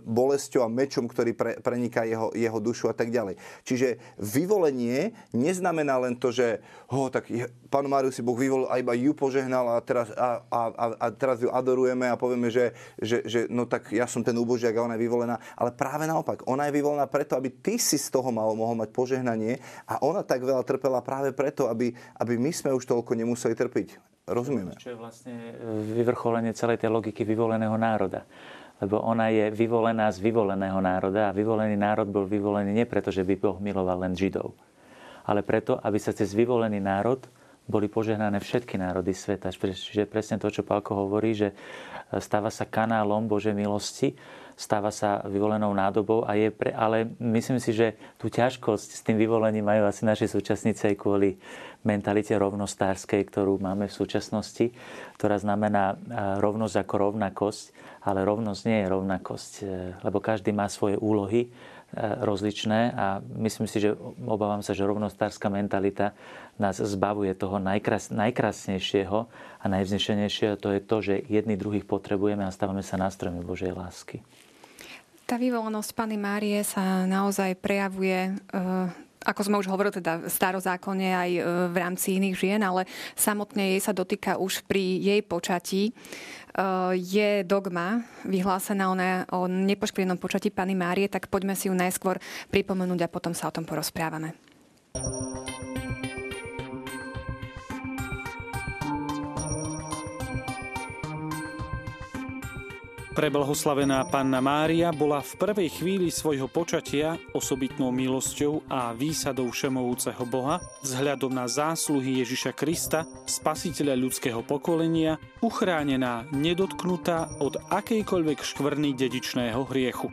bolesťou a mečom, ktorý pre, preniká jeho, jeho dušu a tak ďalej. Čiže vyvolenie neznamená len to, že ho, tak pánu Máriu si Boh vyvolil a iba ju požehnal a teraz, a, a, a, teraz ju adorujeme a povieme, že, že, že no tak ja som ten úbožiak a ona je vyvolená. Ale práve naopak, ona je vyvolená preto, aby ty si z toho mal, mohol mať požehnanie a ona tak veľa trpela práve preto, aby, aby my sme už toľko nemuseli trpiť. Rozumieme? Čo je vlastne vyvrcholenie celej tej logiky vyvoleného národa lebo ona je vyvolená z vyvoleného národa a vyvolený národ bol vyvolený nie preto, že by Boh miloval len Židov, ale preto, aby sa cez vyvolený národ boli požehnané všetky národy sveta. Čiže presne to, čo Pálko hovorí, že stáva sa kanálom Božej milosti, stáva sa vyvolenou nádobou, a je pre, ale myslím si, že tú ťažkosť s tým vyvolením majú asi naši súčasníci aj kvôli mentalite rovnostárskej, ktorú máme v súčasnosti, ktorá znamená rovnosť ako rovnakosť ale rovnosť nie je rovnakosť, e, lebo každý má svoje úlohy e, rozličné a myslím si, že obávam sa, že rovnostárska mentalita nás zbavuje toho najkrás, najkrásnejšieho a najvznešenejšieho, to je to, že jedni druhých potrebujeme a stávame sa nástrojmi Božej lásky. Tá vyvolenosť Pany Márie sa naozaj prejavuje e, ako sme už hovorili, teda starozákonne aj v rámci iných žien, ale samotne jej sa dotýka už pri jej počatí. Eh, je dogma vyhlásená o nepoškvrnenom počatí Pany Márie, tak poďme si ju najskôr pripomenúť a potom sa o tom porozprávame. Preblahoslavená panna Mária bola v prvej chvíli svojho počatia osobitnou milosťou a výsadou všemovúceho Boha vzhľadom na zásluhy Ježiša Krista, spasiteľa ľudského pokolenia, uchránená, nedotknutá od akejkoľvek škvrny dedičného hriechu.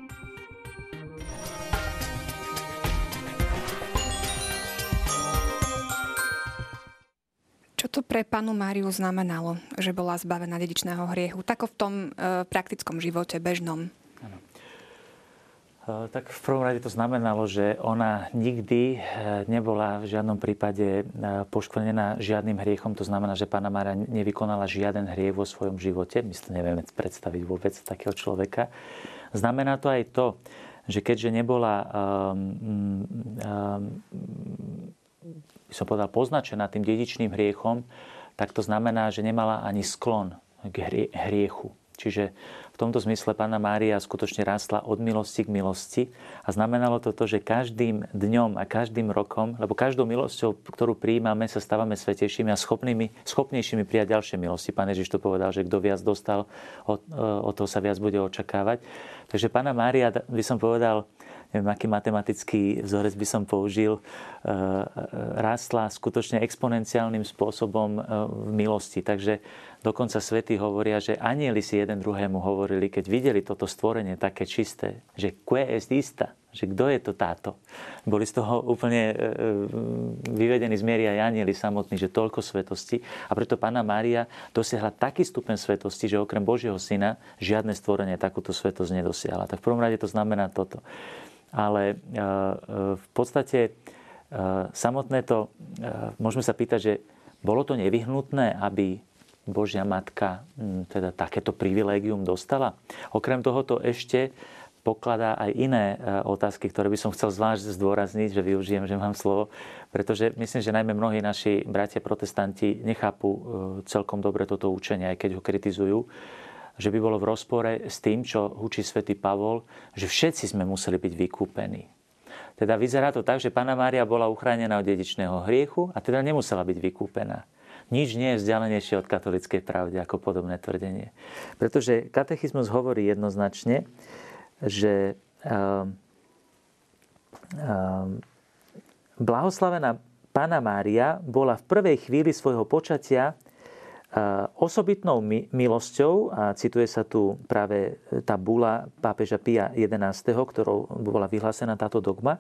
Čo to pre panu Máriu znamenalo, že bola zbavená dedičného hriechu? Tak v tom e, praktickom živote, bežnom. Ano. E, tak v prvom rade to znamenalo, že ona nikdy e, nebola v žiadnom prípade e, poškvrnená žiadnym hriechom. To znamená, že pána Mária nevykonala žiaden hriech vo svojom živote. My si to nevieme predstaviť vôbec takého človeka. Znamená to aj to, že keďže nebola um, um, by som povedal, poznačená tým dedičným hriechom, tak to znamená, že nemala ani sklon k hriechu. Čiže v tomto zmysle Pána Mária skutočne rástla od milosti k milosti a znamenalo to to, že každým dňom a každým rokom, lebo každou milosťou, ktorú prijímame, sa stávame svetejšími a schopnými, schopnejšími prijať ďalšie milosti. Pán Ježiš to povedal, že kto viac dostal, o, o toho sa viac bude očakávať. Takže Pána Mária, by som povedal, neviem, aký matematický vzorec by som použil, e, e, rástla skutočne exponenciálnym spôsobom e, v milosti. Takže dokonca svety hovoria, že anieli si jeden druhému hovorili, keď videli toto stvorenie také čisté, že que est ista, že kto je to táto. Boli z toho úplne vyvedení z miery aj anieli samotní, že toľko svetosti. A preto Pána Mária dosiahla taký stupen svetosti, že okrem Božieho syna žiadne stvorenie takúto svetosť nedosiahla. Tak v prvom rade to znamená toto ale e, e, v podstate e, samotné to, môžeme sa pýtať, že bolo to nevyhnutné, aby Božia Matka teda takéto privilégium dostala. Okrem tohoto ešte pokladá aj iné otázky, ktoré by som chcel zvlášť zdôrazniť, že využijem, že mám slovo, pretože myslím, že najmä mnohí naši bratia protestanti nechápu celkom dobre toto učenie, aj keď ho kritizujú že by bolo v rozpore s tým, čo učí svätý Pavol, že všetci sme museli byť vykúpení. Teda vyzerá to tak, že Pana Mária bola uchránená od dedičného hriechu a teda nemusela byť vykúpená. Nič nie je vzdialenejšie od katolickej pravdy ako podobné tvrdenie. Pretože katechizmus hovorí jednoznačne, že uh, uh, blahoslavená Pana Mária bola v prvej chvíli svojho počatia Osobitnou milosťou, a cituje sa tu práve tá bula pápeža Pia XI, ktorou bola vyhlásená táto dogma,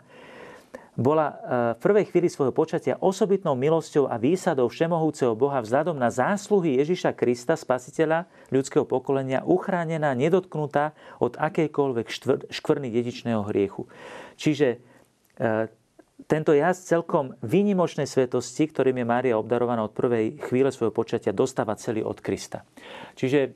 bola v prvej chvíli svojho počatia osobitnou milosťou a výsadou všemohúceho Boha vzhľadom na zásluhy Ježiša Krista, spasiteľa ľudského pokolenia, uchránená, nedotknutá od akejkoľvek škvrny dedičného hriechu. Čiže tento jazd celkom výnimočnej svetosti, ktorým je Mária obdarovaná od prvej chvíle svojho počatia, dostáva celý od Krista. Čiže e,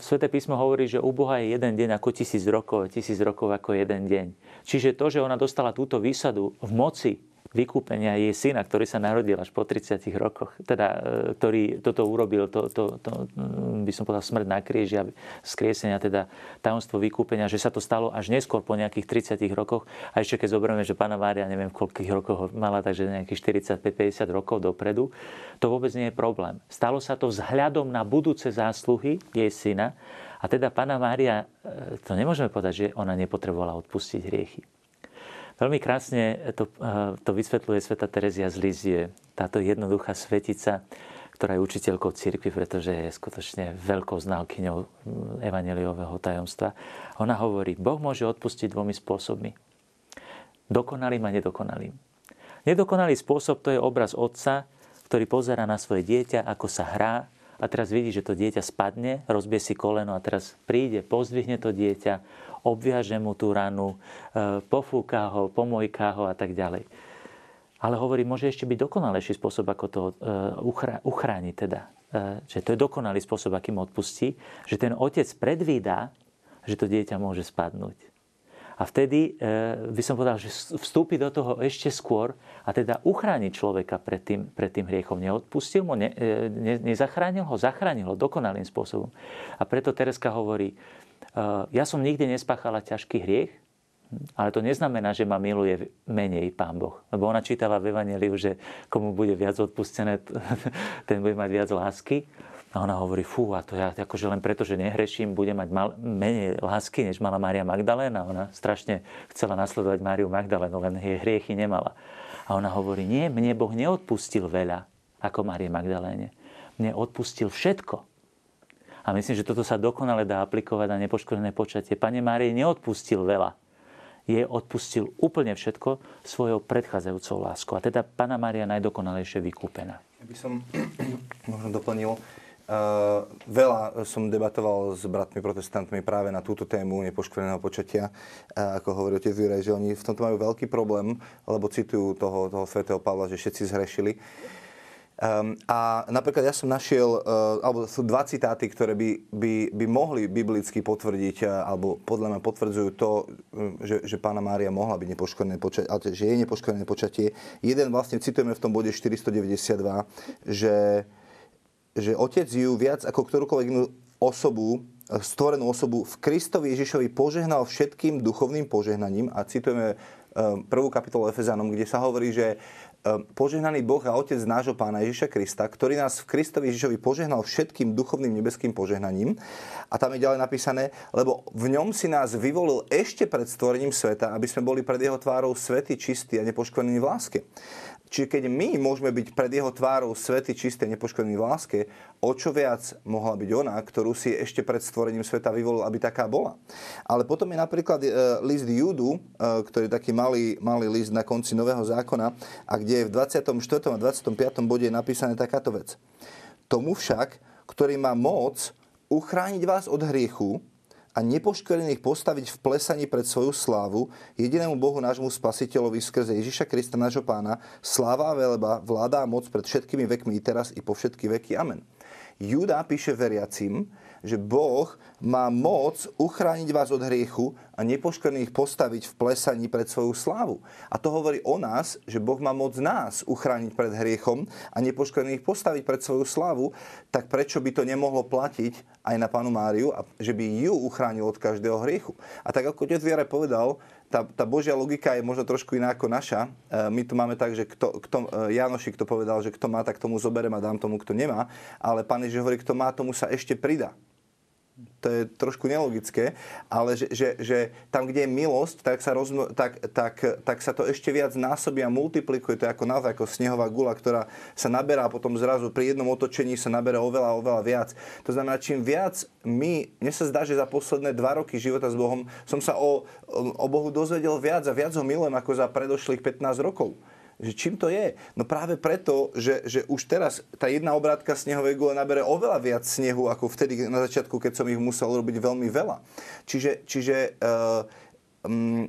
Sveté písmo hovorí, že u Boha je jeden deň ako tisíc rokov, tisíc rokov ako jeden deň. Čiže to, že ona dostala túto výsadu v moci vykúpenia jej syna, ktorý sa narodil až po 30 rokoch, teda, e, ktorý toto urobil, to, to, to, mm, by som povedal, smrť na kríži a skriesenia, teda tajomstvo vykúpenia, že sa to stalo až neskôr po nejakých 30 rokoch. A ešte keď zoberieme, že pána Mária, neviem, v koľkých rokoch mala, takže nejakých 45-50 rokov dopredu, to vôbec nie je problém. Stalo sa to vzhľadom na budúce zásluhy jej syna, a teda pána Mária, e, to nemôžeme povedať, že ona nepotrebovala odpustiť hriechy. Veľmi krásne to, eh, to vysvetľuje sveta Terezia z Lízie, táto jednoduchá svetica, ktorá je učiteľkou cirkvi, pretože je skutočne veľkou znalkyňou mm, evaneliového tajomstva. Ona hovorí, Boh môže odpustiť dvomi spôsobmi. Dokonalým a nedokonalým. Nedokonalý spôsob to je obraz otca, ktorý pozera na svoje dieťa, ako sa hrá a teraz vidí, že to dieťa spadne, rozbie si koleno a teraz príde, pozdvihne to dieťa, obviaže mu tú ranu, e, pofúka ho, pomojká ho a tak ďalej. Ale hovorí, môže ešte byť dokonalejší spôsob, ako to e, uchrániť teda. E, že to je dokonalý spôsob, akým odpustí, že ten otec predvídá, že to dieťa môže spadnúť. A vtedy by som povedal, že vstúpi do toho ešte skôr a teda uchráni človeka pred tým, pred tým hriechom. Neodpustil mu, ne, ne, nezachránil ho, zachránil ho dokonalým spôsobom. A preto Tereska hovorí, ja som nikdy nespáchala ťažký hriech, ale to neznamená, že ma miluje menej Pán Boh. Lebo ona čítala v Evangeliu, že komu bude viac odpustené, ten bude mať viac lásky. A ona hovorí, fú, a to ja akože len preto, že nehreším, bude mať mal, menej lásky, než mala Mária Magdaléna. Ona strašne chcela nasledovať Máriu Magdalénu, len jej hriechy nemala. A ona hovorí, nie, mne Boh neodpustil veľa, ako Márie Magdaléne. Mne odpustil všetko. A myslím, že toto sa dokonale dá aplikovať na nepoškodené počatie. Pane Márie neodpustil veľa. Je odpustil úplne všetko svojou predchádzajúcou láskou. A teda Pana Mária najdokonalejšie vykúpená. Ja by som možno doplnil, Uh, veľa som debatoval s bratmi protestantmi práve na túto tému nepoškvrneného počatia. Uh, ako hovorí otec Juraj, že oni v tomto majú veľký problém, lebo citujú toho, toho svätého Pavla, že všetci zhrešili. Um, a napríklad ja som našiel, uh, alebo sú dva citáty, ktoré by, by, by mohli biblicky potvrdiť, uh, alebo podľa mňa potvrdzujú to, um, že, že pána Mária mohla byť nepoškodené počatie, ale že je nepoškodené počatie. Jeden vlastne citujeme v tom bode 492, že, že otec ju viac ako ktorúkoľvek inú osobu, stvorenú osobu v Kristovi Ježišovi požehnal všetkým duchovným požehnaním a citujeme prvú kapitolu Efezanom, kde sa hovorí, že požehnaný Boh a Otec nášho Pána Ježiša Krista, ktorý nás v Kristovi Ježišovi požehnal všetkým duchovným nebeským požehnaním. A tam je ďalej napísané, lebo v ňom si nás vyvolil ešte pred stvorením sveta, aby sme boli pred jeho tvárou svety, čistí a nepoškvrnení v láske. Čiže keď my môžeme byť pred jeho tvárou svety, čisté, nepoškodený v láske, o čo viac mohla byť ona, ktorú si ešte pred stvorením sveta vyvolil, aby taká bola. Ale potom je napríklad e, list Judu, e, ktorý je taký malý, malý list na konci Nového zákona, a kde je v 24. a 25. bode je napísané takáto vec. Tomu však, ktorý má moc uchrániť vás od hriechu, a nepoškvrnených postaviť v plesaní pred svoju slávu, jedinému Bohu nášmu spasiteľovi skrze Ježiša Krista nášho pána, sláva a veleba, vláda a moc pred všetkými vekmi i teraz i po všetky veky. Amen. Juda píše veriacim, že Boh má moc uchrániť vás od hriechu a nepoškvrných postaviť v plesaní pred svoju slávu. A to hovorí o nás, že Boh má moc nás uchrániť pred hriechom a nepoškvrných postaviť pred svoju slávu, tak prečo by to nemohlo platiť aj na pánu Máriu, a že by ju uchránil od každého hriechu. A tak ako otec Viere povedal, tá, tá Božia logika je možno trošku iná ako naša. E, my tu máme tak, že kto, kto, e, Janošik to povedal, že kto má, tak tomu zoberem a dám tomu, kto nemá. Ale pán Ježiš hovorí, kto má, tomu sa ešte prida to je trošku nelogické, ale že, že, že tam, kde je milosť, tak sa, rozmo- tak, tak, tak sa to ešte viac násobí a multiplikuje. To je ako naozaj ako snehová gula, ktorá sa naberá a potom zrazu pri jednom otočení sa naberá oveľa, oveľa viac. To znamená, čím viac my, mne sa zdá, že za posledné dva roky života s Bohom som sa o, o Bohu dozvedel viac a viac ho milujem ako za predošlých 15 rokov že čím to je? No práve preto, že, že už teraz tá jedna obrátka snehovej gule nabere oveľa viac snehu, ako vtedy na začiatku, keď som ich musel robiť veľmi veľa. Čiže, čiže uh, um,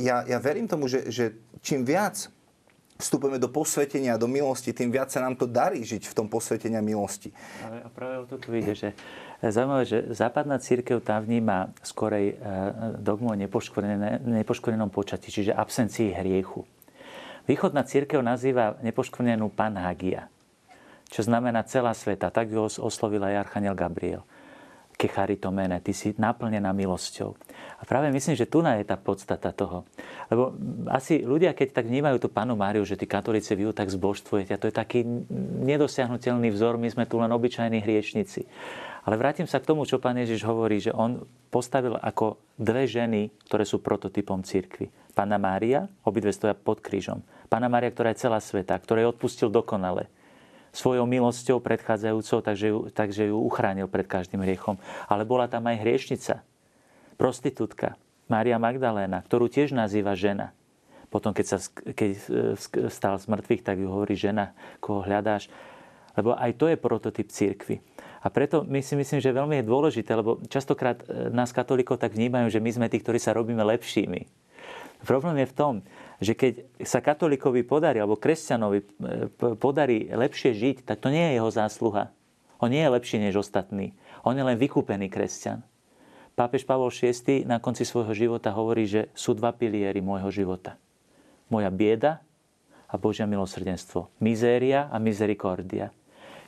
ja, ja verím tomu, že, že čím viac vstupujeme do posvetenia, do milosti, tým viac sa nám to darí žiť v tom posvetenia milosti. A práve o to tu ide, že zaujímavé, že západná církev tam vníma skorej e, dogmu o nepoškvrnenom počati, čiže absencii hriechu. Východná církev nazýva nepoškvrnenú Panhagia, čo znamená celá sveta. Tak ju oslovila aj Archaniel Gabriel. Kecharitomene, ty si naplnená milosťou. A práve myslím, že tu je tá podstata toho. Lebo asi ľudia, keď tak vnímajú tú panu Máriu, že tí katolíci vy ju tak zbožstvujete, a to je taký nedosiahnutelný vzor, my sme tu len obyčajní hriešnici. Ale vrátim sa k tomu, čo pán Ježiš hovorí, že on postavil ako dve ženy, ktoré sú prototypom církvy. Pána Mária, obidve stoja pod krížom. Pána Mária, ktorá je celá sveta, ktorá je odpustil dokonale svojou milosťou predchádzajúcou, takže ju, takže ju uchránil pred každým hriechom. Ale bola tam aj hriešnica, prostitútka, Mária Magdaléna, ktorú tiež nazýva žena. Potom, keď, sa, keď stal z mŕtvych, tak ju hovorí žena, koho hľadáš. Lebo aj to je prototyp církvy. A preto my si myslím, že veľmi je dôležité, lebo častokrát e, nás katolíkov tak vnímajú, že my sme tí, ktorí sa robíme lepšími. Problém je v tom, že keď sa katolíkovi podarí, alebo kresťanovi e, podarí lepšie žiť, tak to nie je jeho zásluha. On nie je lepší než ostatní. On je len vykúpený kresťan. Pápež Pavol VI na konci svojho života hovorí, že sú dva piliery môjho života. Moja bieda a Božia milosrdenstvo. Mizéria a mizerikordia.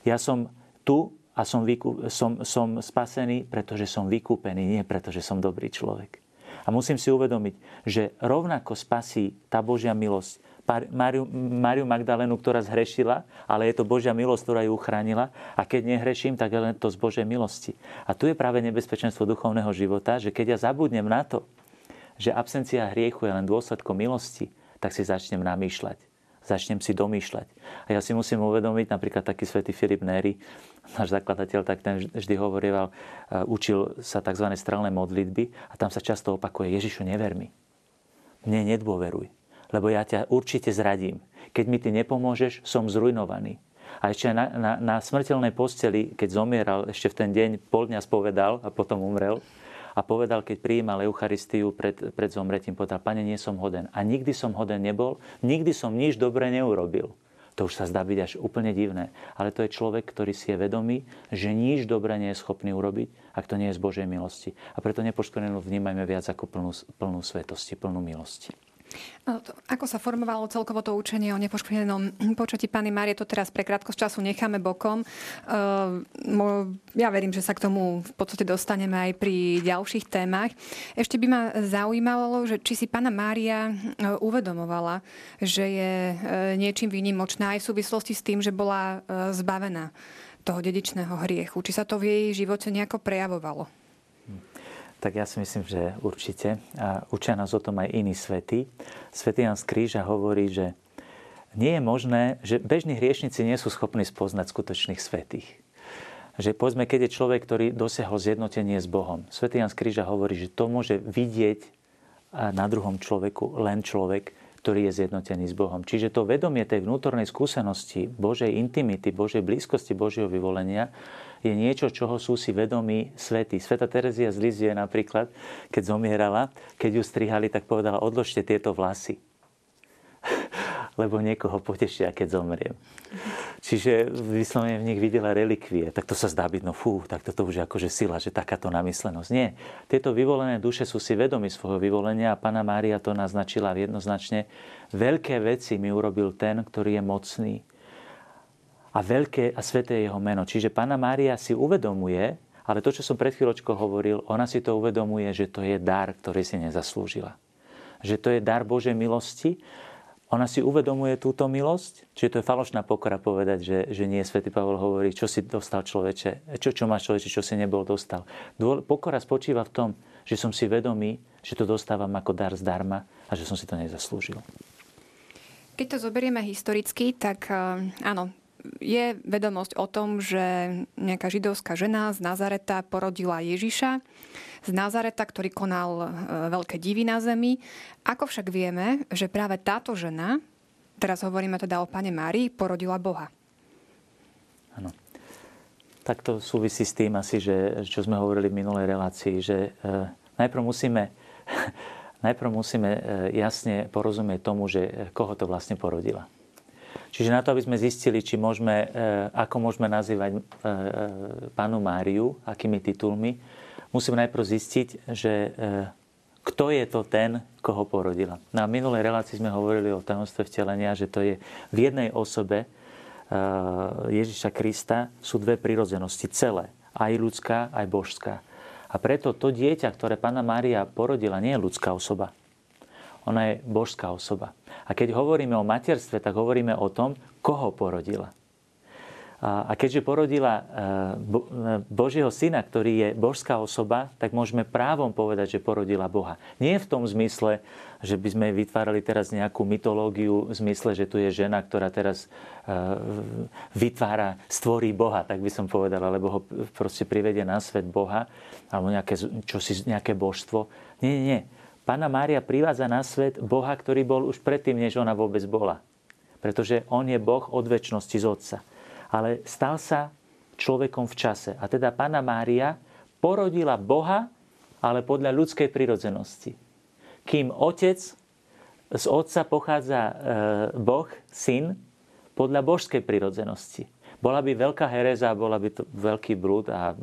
Ja som tu a som, vykú, som, som spasený, pretože som vykúpený, nie preto, že som dobrý človek. A musím si uvedomiť, že rovnako spasí tá Božia milosť Mariu, Mariu Magdalénu, ktorá zhrešila, ale je to Božia milosť, ktorá ju uchránila. A keď nehreším, tak je len to z Božej milosti. A tu je práve nebezpečenstvo duchovného života, že keď ja zabudnem na to, že absencia hriechu je len dôsledkom milosti, tak si začnem namýšľať začnem si domýšľať. A ja si musím uvedomiť, napríklad taký svätý Filip Néry, náš zakladateľ, tak ten vždy hovoril, učil sa tzv. strelné modlitby a tam sa často opakuje, Ježišu, never mi. Mne nedôveruj, lebo ja ťa určite zradím. Keď mi ty nepomôžeš, som zrujnovaný. A ešte na, na, na smrteľnej posteli, keď zomieral, ešte v ten deň pol dňa spovedal a potom umrel, a povedal, keď prijímal Eucharistiu pred, pred zomretím, povedal, pane, nie som hoden. A nikdy som hoden nebol, nikdy som nič dobre neurobil. To už sa zdá byť až úplne divné. Ale to je človek, ktorý si je vedomý, že nič dobre nie je schopný urobiť, ak to nie je z Božej milosti. A preto nepoškodenú vnímajme viac ako plnú, plnú svetosti, plnú milosti. No, ako sa formovalo celkovo to učenie o nepoškvrnenom počatí Pany Márie, to teraz pre krátkosť času necháme bokom. Ehm, ja verím, že sa k tomu v podstate dostaneme aj pri ďalších témach. Ešte by ma zaujímalo, že či si Pana Mária e, uvedomovala, že je e, niečím výnimočná aj v súvislosti s tým, že bola e, zbavená toho dedičného hriechu. Či sa to v jej živote nejako prejavovalo? Tak ja si myslím, že určite. A učia nás o tom aj iní svety. Svetý Jan z Kríža hovorí, že nie je možné, že bežní hriešnici nie sú schopní spoznať skutočných svetých. Že povedzme, keď je človek, ktorý dosiahol zjednotenie s Bohom. Svetý Jan z Kríža hovorí, že to môže vidieť na druhom človeku len človek, ktorý je zjednotený s Bohom. Čiže to vedomie tej vnútornej skúsenosti, Božej intimity, Božej blízkosti, Božieho vyvolenia je niečo, čoho sú si vedomí svety. Sveta Terezia z Lizie napríklad, keď zomierala, keď ju strihali, tak povedala, odložte tieto vlasy. lebo niekoho potešia, keď zomriem. Čiže vyslovene v nich videla relikvie. Tak to sa zdá byť, no fú, tak toto už je akože sila, že takáto namyslenosť. Nie. Tieto vyvolené duše sú si vedomi svojho vyvolenia a Pana Mária to naznačila jednoznačne. Veľké veci mi urobil ten, ktorý je mocný. A veľké a sveté je jeho meno. Čiže Pana Mária si uvedomuje, ale to, čo som pred chvíľočkou hovoril, ona si to uvedomuje, že to je dar, ktorý si nezaslúžila. Že to je dar Božej milosti ona si uvedomuje túto milosť, čiže to je falošná pokora povedať, že, že nie. Svetý Pavol hovorí, čo si dostal človeče, čo, čo máš človeče, čo si nebol dostal. Pokora spočíva v tom, že som si vedomý, že to dostávam ako dar zdarma a že som si to nezaslúžil. Keď to zoberieme historicky, tak eh, áno, je vedomosť o tom, že nejaká židovská žena z Nazareta porodila Ježiša z Nazareta, ktorý konal e, veľké divy na zemi. Ako však vieme, že práve táto žena, teraz hovoríme teda o pane Márii, porodila Boha. Áno. Tak to súvisí s tým asi, že, čo sme hovorili v minulej relácii, že e, najprv musíme, najprv musíme e, jasne porozumieť tomu, že koho to vlastne porodila. Čiže na to, aby sme zistili, či môžeme, e, ako môžeme nazývať e, e, pánu Máriu, akými titulmi, musíme najprv zistiť, že kto je to ten, koho porodila. Na minulej relácii sme hovorili o tajomstve vtelenia, že to je v jednej osobe Ježiša Krista sú dve prirodzenosti celé. Aj ľudská, aj božská. A preto to dieťa, ktoré pána Mária porodila, nie je ľudská osoba. Ona je božská osoba. A keď hovoríme o materstve, tak hovoríme o tom, koho porodila. A keďže porodila e, e, Božieho syna, ktorý je božská osoba, tak môžeme právom povedať, že porodila Boha. Nie v tom zmysle, že by sme vytvárali teraz nejakú mytológiu v zmysle, že tu je žena, ktorá teraz e, vytvára, stvorí Boha, tak by som povedal, alebo ho proste privedie na svet Boha, alebo nejaké, čosi, nejaké božstvo. Nie, nie, nie. Pána Mária privádza na svet Boha, ktorý bol už predtým, než ona vôbec bola. Pretože on je Boh od väčšnosti z Otca. Ale stal sa človekom v čase. A teda Pána Mária porodila Boha, ale podľa ľudskej prirodzenosti. Kým otec, z otca pochádza e, Boh, syn, podľa božskej prirodzenosti. Bola by veľká hereza, bola by to veľký blúd a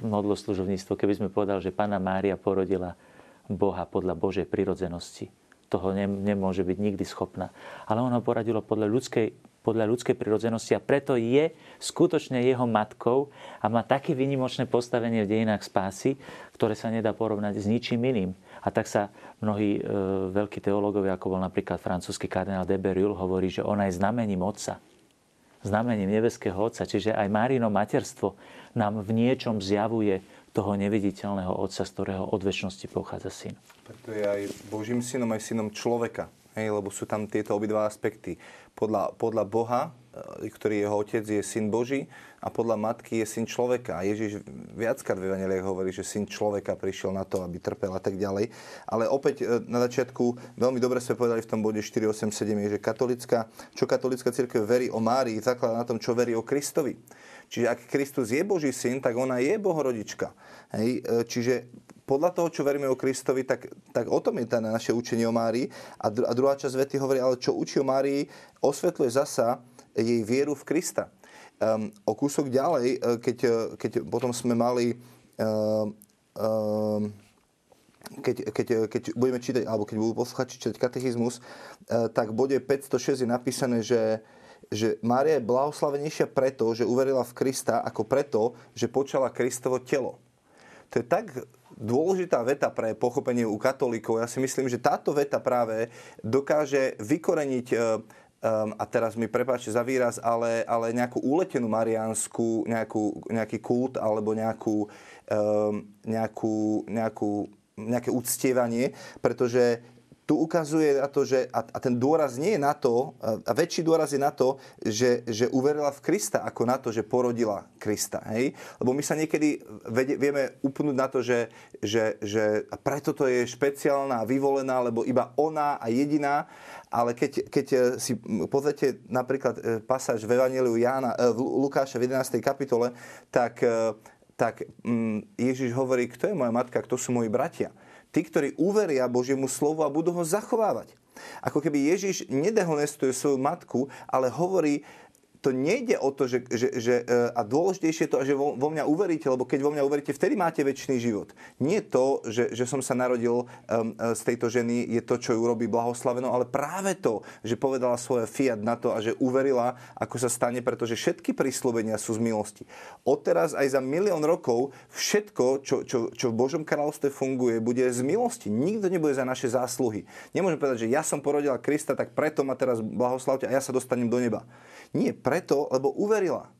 modloslužovníctvo, keby sme povedali, že Pána Mária porodila Boha podľa Božej prirodzenosti. Toho nemôže byť nikdy schopná. Ale ona poradilo podľa ľudskej, podľa ľudskej prirodzenosti a preto je skutočne jeho matkou a má také vynimočné postavenie v dejinách spásy, ktoré sa nedá porovnať s ničím iným. A tak sa mnohí e, veľkí teológovia, ako bol napríklad francúzsky kardinál de Berulle, hovorí, že ona je znamením Otca. Znamením nebeského Otca. Čiže aj Márino materstvo nám v niečom zjavuje toho neviditeľného Otca, z ktorého od väčšnosti pochádza syn. Preto je aj Božím synom, aj synom človeka. Hej, lebo sú tam tieto obidva aspekty. Podľa, podľa Boha, e, ktorý jeho otec je syn Boží, a podľa matky je syn človeka. A Ježiš viackrát v Evangeliách hovorí, že syn človeka prišiel na to, aby trpel a tak ďalej. Ale opäť e, na začiatku veľmi dobre sme povedali v tom bode 487, je, že katolická, čo katolická církev verí o Márii, zaklada na tom, čo verí o Kristovi. Čiže ak Kristus je Boží syn, tak ona je Bohorodička. Hej? E, čiže podľa toho, čo veríme o Kristovi, tak, tak o tom je tá naše učenie o Márii. A, dru- a druhá časť vety hovorí, ale čo učí o Márii, osvetľuje zasa jej vieru v Krista. Um, o kúsok ďalej, e, keď, e, keď potom sme mali... Um, keď, keď, keď budeme čítať, alebo keď budú posluchači čítať katechizmus, tak v bode 506 je napísané, že, že Mária je blahoslavenejšia preto, že uverila v Krista, ako preto, že počala Kristovo telo. To je tak dôležitá veta pre pochopenie u katolíkov. Ja si myslím, že táto veta práve dokáže vykoreniť Um, a teraz mi prepáčte za výraz, ale, ale nejakú úletenú mariánsku, nejakú, nejaký kult alebo nejakú, um, nejakú, nejakú, nejaké uctievanie, pretože tu ukazuje na to, že a, a ten dôraz nie je na to, a väčší dôraz je na to, že, že uverila v Krista, ako na to, že porodila Krista. Hej? Lebo my sa niekedy vedie, vieme upnúť na to, že, že, že preto to je špeciálna vyvolená, lebo iba ona a jediná, ale keď, keď si pozrite napríklad e, pasáž v Evangeliu Jána, e, v Lukáša v 11. kapitole, tak, e, tak mm, Ježiš hovorí, kto je moja matka, kto sú moji bratia tí, ktorí uveria Božiemu slovu a budú ho zachovávať. Ako keby Ježiš nedehonestuje svoju matku, ale hovorí, to nejde o to, že, že, že e, a dôležitejšie je to, že vo, vo mňa uveríte, lebo keď vo mňa uveríte, vtedy máte väčší život. Nie to, že, že som sa narodil um, z tejto ženy, je to, čo ju robí blahoslaveno, ale práve to, že povedala svoje fiat na to a že uverila, ako sa stane, pretože všetky príslovenia sú z milosti. Odteraz aj za milión rokov všetko, čo, čo, čo v Božom kráľovstve funguje, bude z milosti. Nikto nebude za naše zásluhy. Nemôžem povedať, že ja som porodila Krista, tak preto ma teraz blahoslavte a ja sa dostanem do neba. Nie, preto, lebo uverila.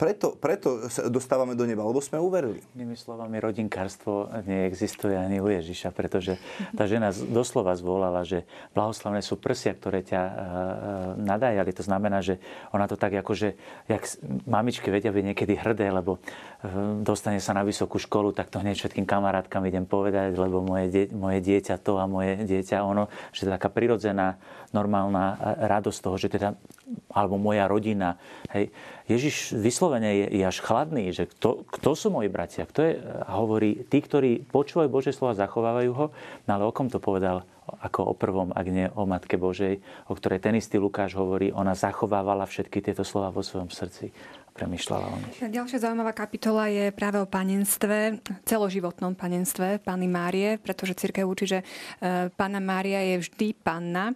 Preto, preto sa dostávame do neba, lebo sme uverili. Inými slovami, rodinkárstvo neexistuje ani u Ježiša, pretože tá žena doslova zvolala, že blahoslavné sú prsia, ktoré ťa uh, nadájali. To znamená, že ona to tak ako, že jak mamičky vedia byť niekedy hrdé, lebo uh, dostane sa na vysokú školu, tak to hneď všetkým kamarátkam idem povedať, lebo moje, die, moje dieťa to a moje dieťa ono, že to je taká prirodzená, normálna radosť toho, že teda, alebo moja rodina, hej, Ježiš vyslovene je, je až chladný, že kto, kto sú moji bratia? Kto je? Hovorí, tí, ktorí počúvajú Božie slova, zachovávajú ho, no ale o kom to povedal? Ako o prvom, ak nie o Matke Božej, o ktorej ten istý Lukáš hovorí, ona zachovávala všetky tieto slova vo svojom srdci premyšľala o nich. Ďalšia zaujímavá kapitola je práve o panenstve, celoživotnom panenstve Panny Márie, pretože církev učí, že e, Panna Mária je vždy panna.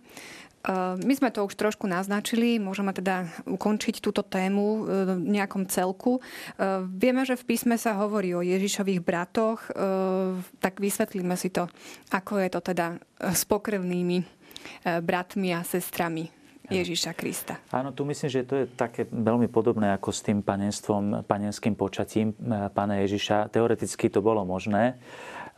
Ehm, my sme to už trošku naznačili, môžeme teda ukončiť túto tému ehm, v nejakom celku. Ehm, vieme, že v písme sa hovorí o Ježišových bratoch, tak vysvetlíme si to, ako je to teda s pokrevnými bratmi a sestrami Ježiša Krista. Áno, tu myslím, že to je také veľmi podobné ako s tým panenstvom, panenským počatím pána Ježiša. Teoreticky to bolo možné,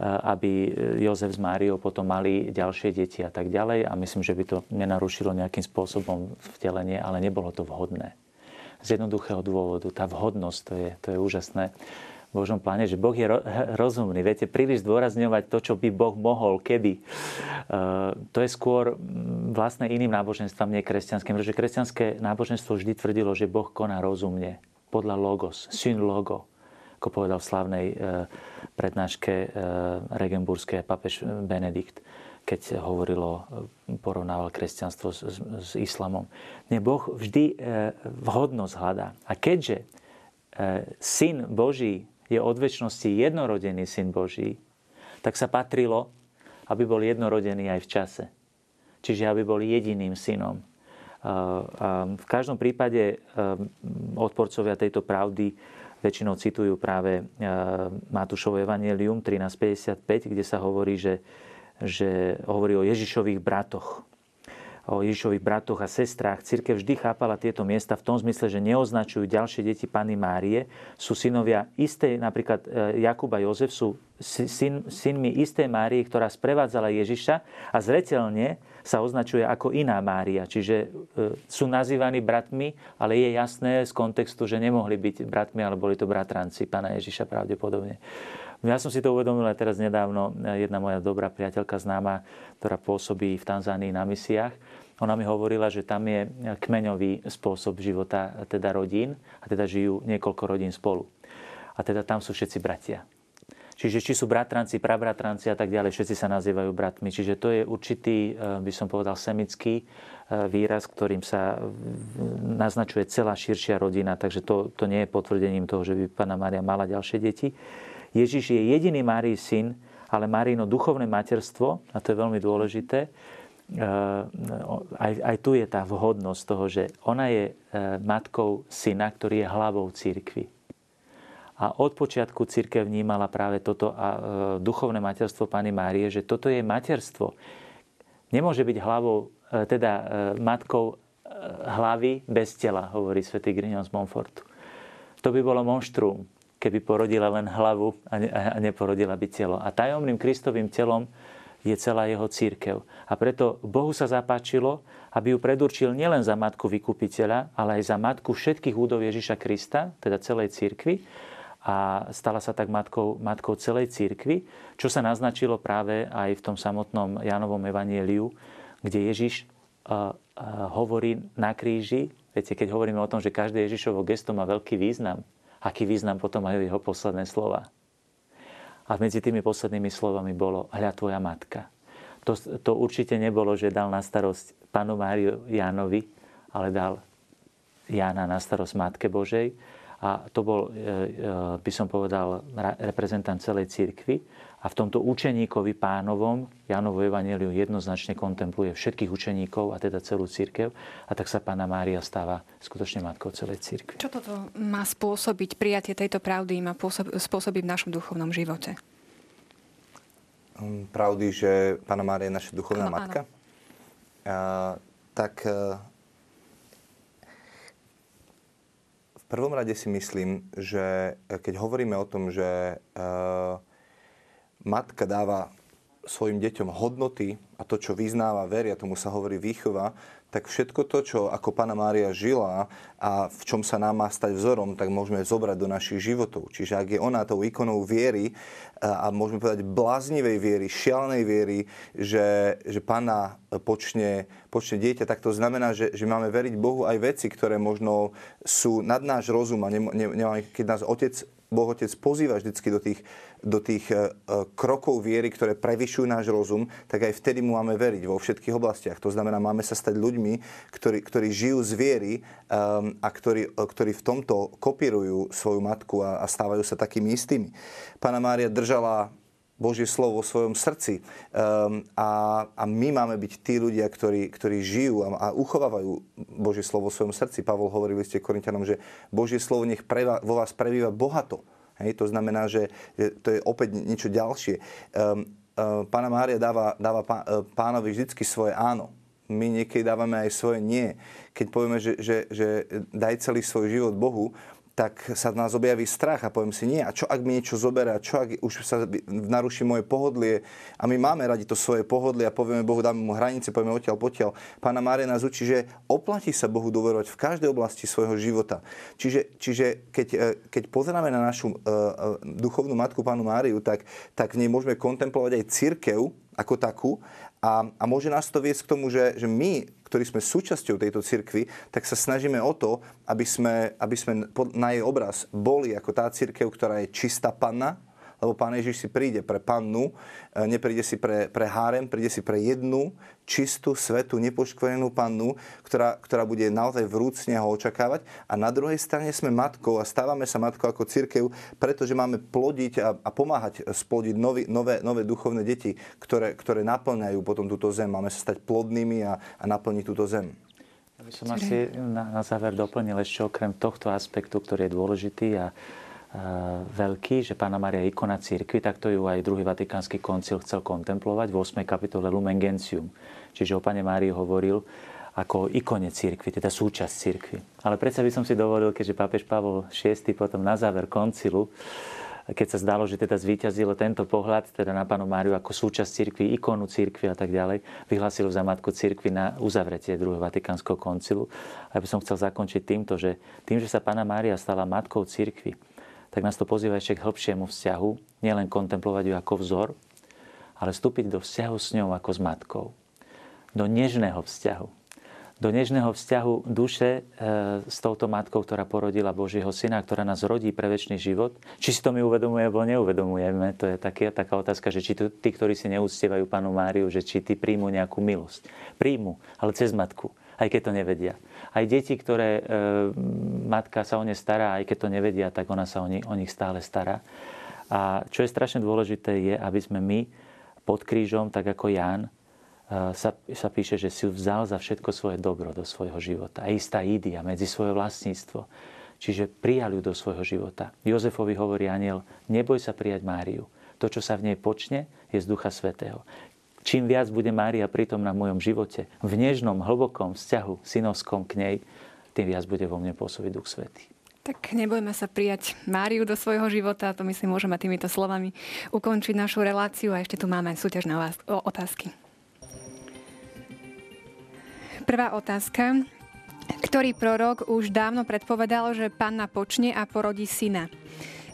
aby Jozef s Máriou potom mali ďalšie deti a tak ďalej. A myslím, že by to nenarušilo nejakým spôsobom vtelenie, ale nebolo to vhodné. Z jednoduchého dôvodu. Tá vhodnosť, to je, to je úžasné. Božom pláne, že Boh je rozumný. Viete, príliš zdôrazňovať to, čo by Boh mohol, kedy. Uh, to je skôr vlastne iným náboženstvom, nie kresťanským. Pretože kresťanské náboženstvo vždy tvrdilo, že Boh koná rozumne. Podľa logos, syn logo ako povedal v slavnej e, prednáške e, regenburskej papež Benedikt, keď hovorilo, e, porovnával kresťanstvo s, s, s islamom. Nie, Boh vždy vhodnosť hľadá. A keďže syn Boží je od väčšnosti jednorodený syn Boží, tak sa patrilo, aby bol jednorodený aj v čase. Čiže aby bol jediným synom. V každom prípade odporcovia tejto pravdy väčšinou citujú práve e, Matúšovo Evangelium 13.55, kde sa hovorí, že, že hovorí o Ježišových bratoch o Ježišových bratoch a sestrách. Církev vždy chápala tieto miesta v tom zmysle, že neoznačujú ďalšie deti Pany Márie. Sú synovia istej, napríklad e, Jakub a Jozef sú syn, synmi istej Márie, ktorá sprevádzala Ježiša a zretelne sa označuje ako iná Mária. Čiže e, sú nazývaní bratmi, ale je jasné z kontextu, že nemohli byť bratmi, ale boli to bratranci Pána Ježiša pravdepodobne. Ja som si to uvedomil aj teraz nedávno. Jedna moja dobrá priateľka známa, ktorá pôsobí v Tanzánii na misiách, ona mi hovorila, že tam je kmeňový spôsob života teda rodín a teda žijú niekoľko rodín spolu. A teda tam sú všetci bratia. Čiže či sú bratranci, prabratranci a tak ďalej, všetci sa nazývajú bratmi. Čiže to je určitý, eh, by som povedal, semický eh, výraz, ktorým sa naznačuje celá širšia rodina. Takže to, to nie je potvrdením toho, že by Pana Mária mala ďalšie deti. Ježiš je jediný Márii syn, ale Márino duchovné materstvo, a to je veľmi dôležité, eh, aj, aj tu je tá vhodnosť toho, že ona je matkou syna, ktorý je hlavou církvy. A od počiatku církev vnímala práve toto a e, duchovné materstvo Pany Márie, že toto je materstvo. Nemôže byť hlavou, e, teda e, matkou hlavy bez tela, hovorí svätý Grignon z Montfortu. To by bolo monštrum, keby porodila len hlavu a neporodila by telo. A tajomným Kristovým telom je celá jeho církev. A preto Bohu sa zapáčilo, aby ju predurčil nielen za matku vykupiteľa, ale aj za matku všetkých údov Ježiša Krista, teda celej církvy, a stala sa tak matkou, matkou celej církvy, čo sa naznačilo práve aj v tom samotnom Jánovom evanieliu, kde Ježiš uh, uh, hovorí na kríži, viete, keď hovoríme o tom, že každé Ježišovo gesto má veľký význam, aký význam potom majú jeho posledné slova. A medzi tými poslednými slovami bolo hľa tvoja matka. to, to určite nebolo, že dal na starosť panu Máriu Jánovi, ale dal Jána na starosť Matke Božej. A to bol, e, e, by som povedal, reprezentant celej církvy. A v tomto učeníkovi pánovom Jánovo Evangeliu jednoznačne kontempluje všetkých učeníkov a teda celú církev. A tak sa pána Mária stáva skutočne matkou celej církvy. Čo toto má spôsobiť, prijatie tejto pravdy má spôsobiť v našom duchovnom živote? Pravdy, že Pána Mária je naša duchovná ano, matka. A, tak e, v prvom rade si myslím, že keď hovoríme o tom, že uh, matka dáva svojim deťom hodnoty a to, čo vyznáva, veria, tomu sa hovorí výchova, tak všetko to, čo ako Pana Mária žila a v čom sa nám má stať vzorom, tak môžeme zobrať do našich životov. Čiže ak je ona tou ikonou viery a môžeme povedať bláznivej viery, šialenej viery, že, že Pana počne, počne dieťa, tak to znamená, že, že máme veriť Bohu aj veci, ktoré možno sú nad náš rozum a ne, ne, keď nás Otec Boh Otec pozýva vždycky do tých, do tých e, krokov viery, ktoré prevyšujú náš rozum, tak aj vtedy mu máme veriť vo všetkých oblastiach. To znamená, máme sa stať ľuďmi, ktorí, ktorí žijú z viery um, a ktorí, ktorí v tomto kopírujú svoju matku a, a stávajú sa takými istými. Pána Mária držala Božie slovo vo svojom srdci. Um, a, a my máme byť tí ľudia, ktorí, ktorí žijú a, a uchovávajú Božie slovo vo svojom srdci. Pavol hovoril ste Korintianom, že Božie slovo nech preva, vo vás prebýva bohato. Hej, to znamená, že, to je opäť niečo ďalšie. Um, um, Pána Mária dáva, dáva e, pánovi vždy svoje áno. My niekedy dávame aj svoje nie. Keď povieme, že, že, že daj celý svoj život Bohu, tak sa nás objaví strach a poviem si, nie, a čo ak mi niečo zoberá, čo ak už sa naruší moje pohodlie a my máme radi to svoje pohodlie a povieme Bohu, dáme mu hranice, povieme odtiaľ, potiaľ. Pána Mária nás učí, že oplatí sa Bohu dôverovať v každej oblasti svojho života. Čiže, čiže keď, e, keď pozeráme na našu uh, duchovnú matku, pánu Máriu, tak, tak v nej môžeme kontemplovať aj církev ako takú a, a môže nás to viesť k tomu, že, že my ktorí sme súčasťou tejto cirkvi, tak sa snažíme o to, aby sme, aby sme na jej obraz boli ako tá cirkev, ktorá je čistá panna, lebo Pán Ježiš si príde pre pannu, e, nepríde si pre, pre hárem, príde si pre jednu čistú, svetú, nepoškvenenú pannu, ktorá, ktorá bude naozaj vrúcne ho očakávať. A na druhej strane sme matkou a stávame sa matkou ako církev, pretože máme plodiť a, a pomáhať splodiť nový, nové, nové duchovné deti, ktoré, ktoré naplňajú potom túto zem. Máme sa stať plodnými a, a naplniť túto zem. Ja by som asi na, na záver doplnil ešte okrem tohto aspektu, ktorý je dôležitý a veľký, že Pána Maria je ikona církvy, tak to ju aj druhý vatikánsky koncil chcel kontemplovať v 8. kapitole Lumen Gentium. Čiže o Pane Márii hovoril ako ikone církvy, teda súčasť církvy. Ale predsa by som si dovolil, keďže pápež Pavol VI potom na záver koncilu, keď sa zdalo, že teda zvíťazilo tento pohľad teda na Panu Máriu ako súčasť církvy, ikonu církvy a tak ďalej, vyhlásil za matku církvy na uzavretie druhého Vatikánskeho koncilu. A ja by som chcel zakončiť týmto, že tým, že sa Pana Mária stala matkou církvy, tak nás to pozýva ešte k hĺbšiemu vzťahu, nielen kontemplovať ju ako vzor, ale vstúpiť do vzťahu s ňou ako s matkou. Do nežného vzťahu. Do nežného vzťahu duše e, s touto matkou, ktorá porodila Božieho syna, ktorá nás rodí pre väčší život. Či si to my uvedomujeme, alebo neuvedomujeme, to je také, taká otázka, že či to, tí, ktorí si neúctievajú Panu Máriu, že či tí príjmu nejakú milosť. Príjmu, ale cez matku, aj keď to nevedia aj deti, ktoré e, matka sa o ne stará, aj keď to nevedia, tak ona sa o nich, o nich stále stará. A čo je strašne dôležité, je, aby sme my pod krížom, tak ako Ján, e, sa, sa píše, že si vzal za všetko svoje dobro do svojho života. A istá idia medzi svoje vlastníctvo. Čiže prijal ju do svojho života. Jozefovi hovorí aniel, neboj sa prijať Máriu. To, čo sa v nej počne, je z Ducha Svetého. Čím viac bude Mária pritom na mojom živote, v nežnom, hlbokom vzťahu synovskom k nej, tým viac bude vo mne pôsobiť Duch Svetý. Tak nebojme sa prijať Máriu do svojho života, to myslím môžeme týmito slovami ukončiť našu reláciu a ešte tu máme súťažné otázky. Prvá otázka. Ktorý prorok už dávno predpovedal, že panna počne a porodí syna?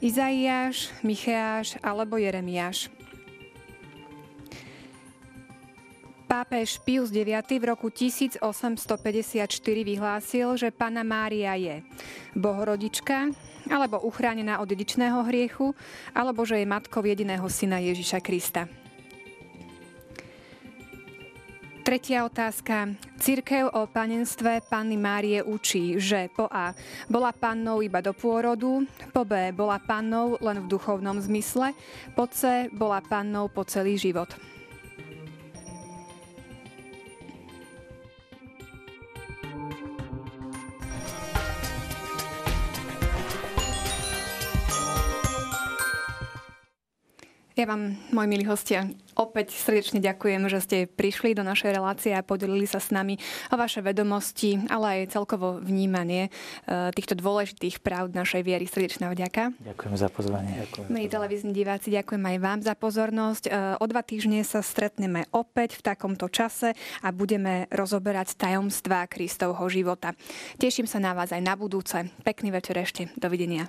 Izaiáš, Micheáš alebo Jeremiáš? Pápež Pius IX v roku 1854 vyhlásil, že Pana Mária je bohorodička, alebo uchránená od dedičného hriechu, alebo že je matkou jediného syna Ježiša Krista. Tretia otázka. Církev o panenstve Panny Márie učí, že po A. bola pannou iba do pôrodu, po B. bola pannou len v duchovnom zmysle, po C. bola pannou po celý život. Ja vám, moji milí hostia, opäť srdečne ďakujem, že ste prišli do našej relácie a podelili sa s nami o vaše vedomosti, ale aj celkovo vnímanie e, týchto dôležitých práv našej viery. Srdečná vďaka. Ďakujem za pozvanie. Ďakujem. Milí televízni diváci, ďakujem aj vám za pozornosť. E, o dva týždne sa stretneme opäť v takomto čase a budeme rozoberať tajomstvá Kristovho života. Teším sa na vás aj na budúce. Pekný večer ešte. Dovidenia.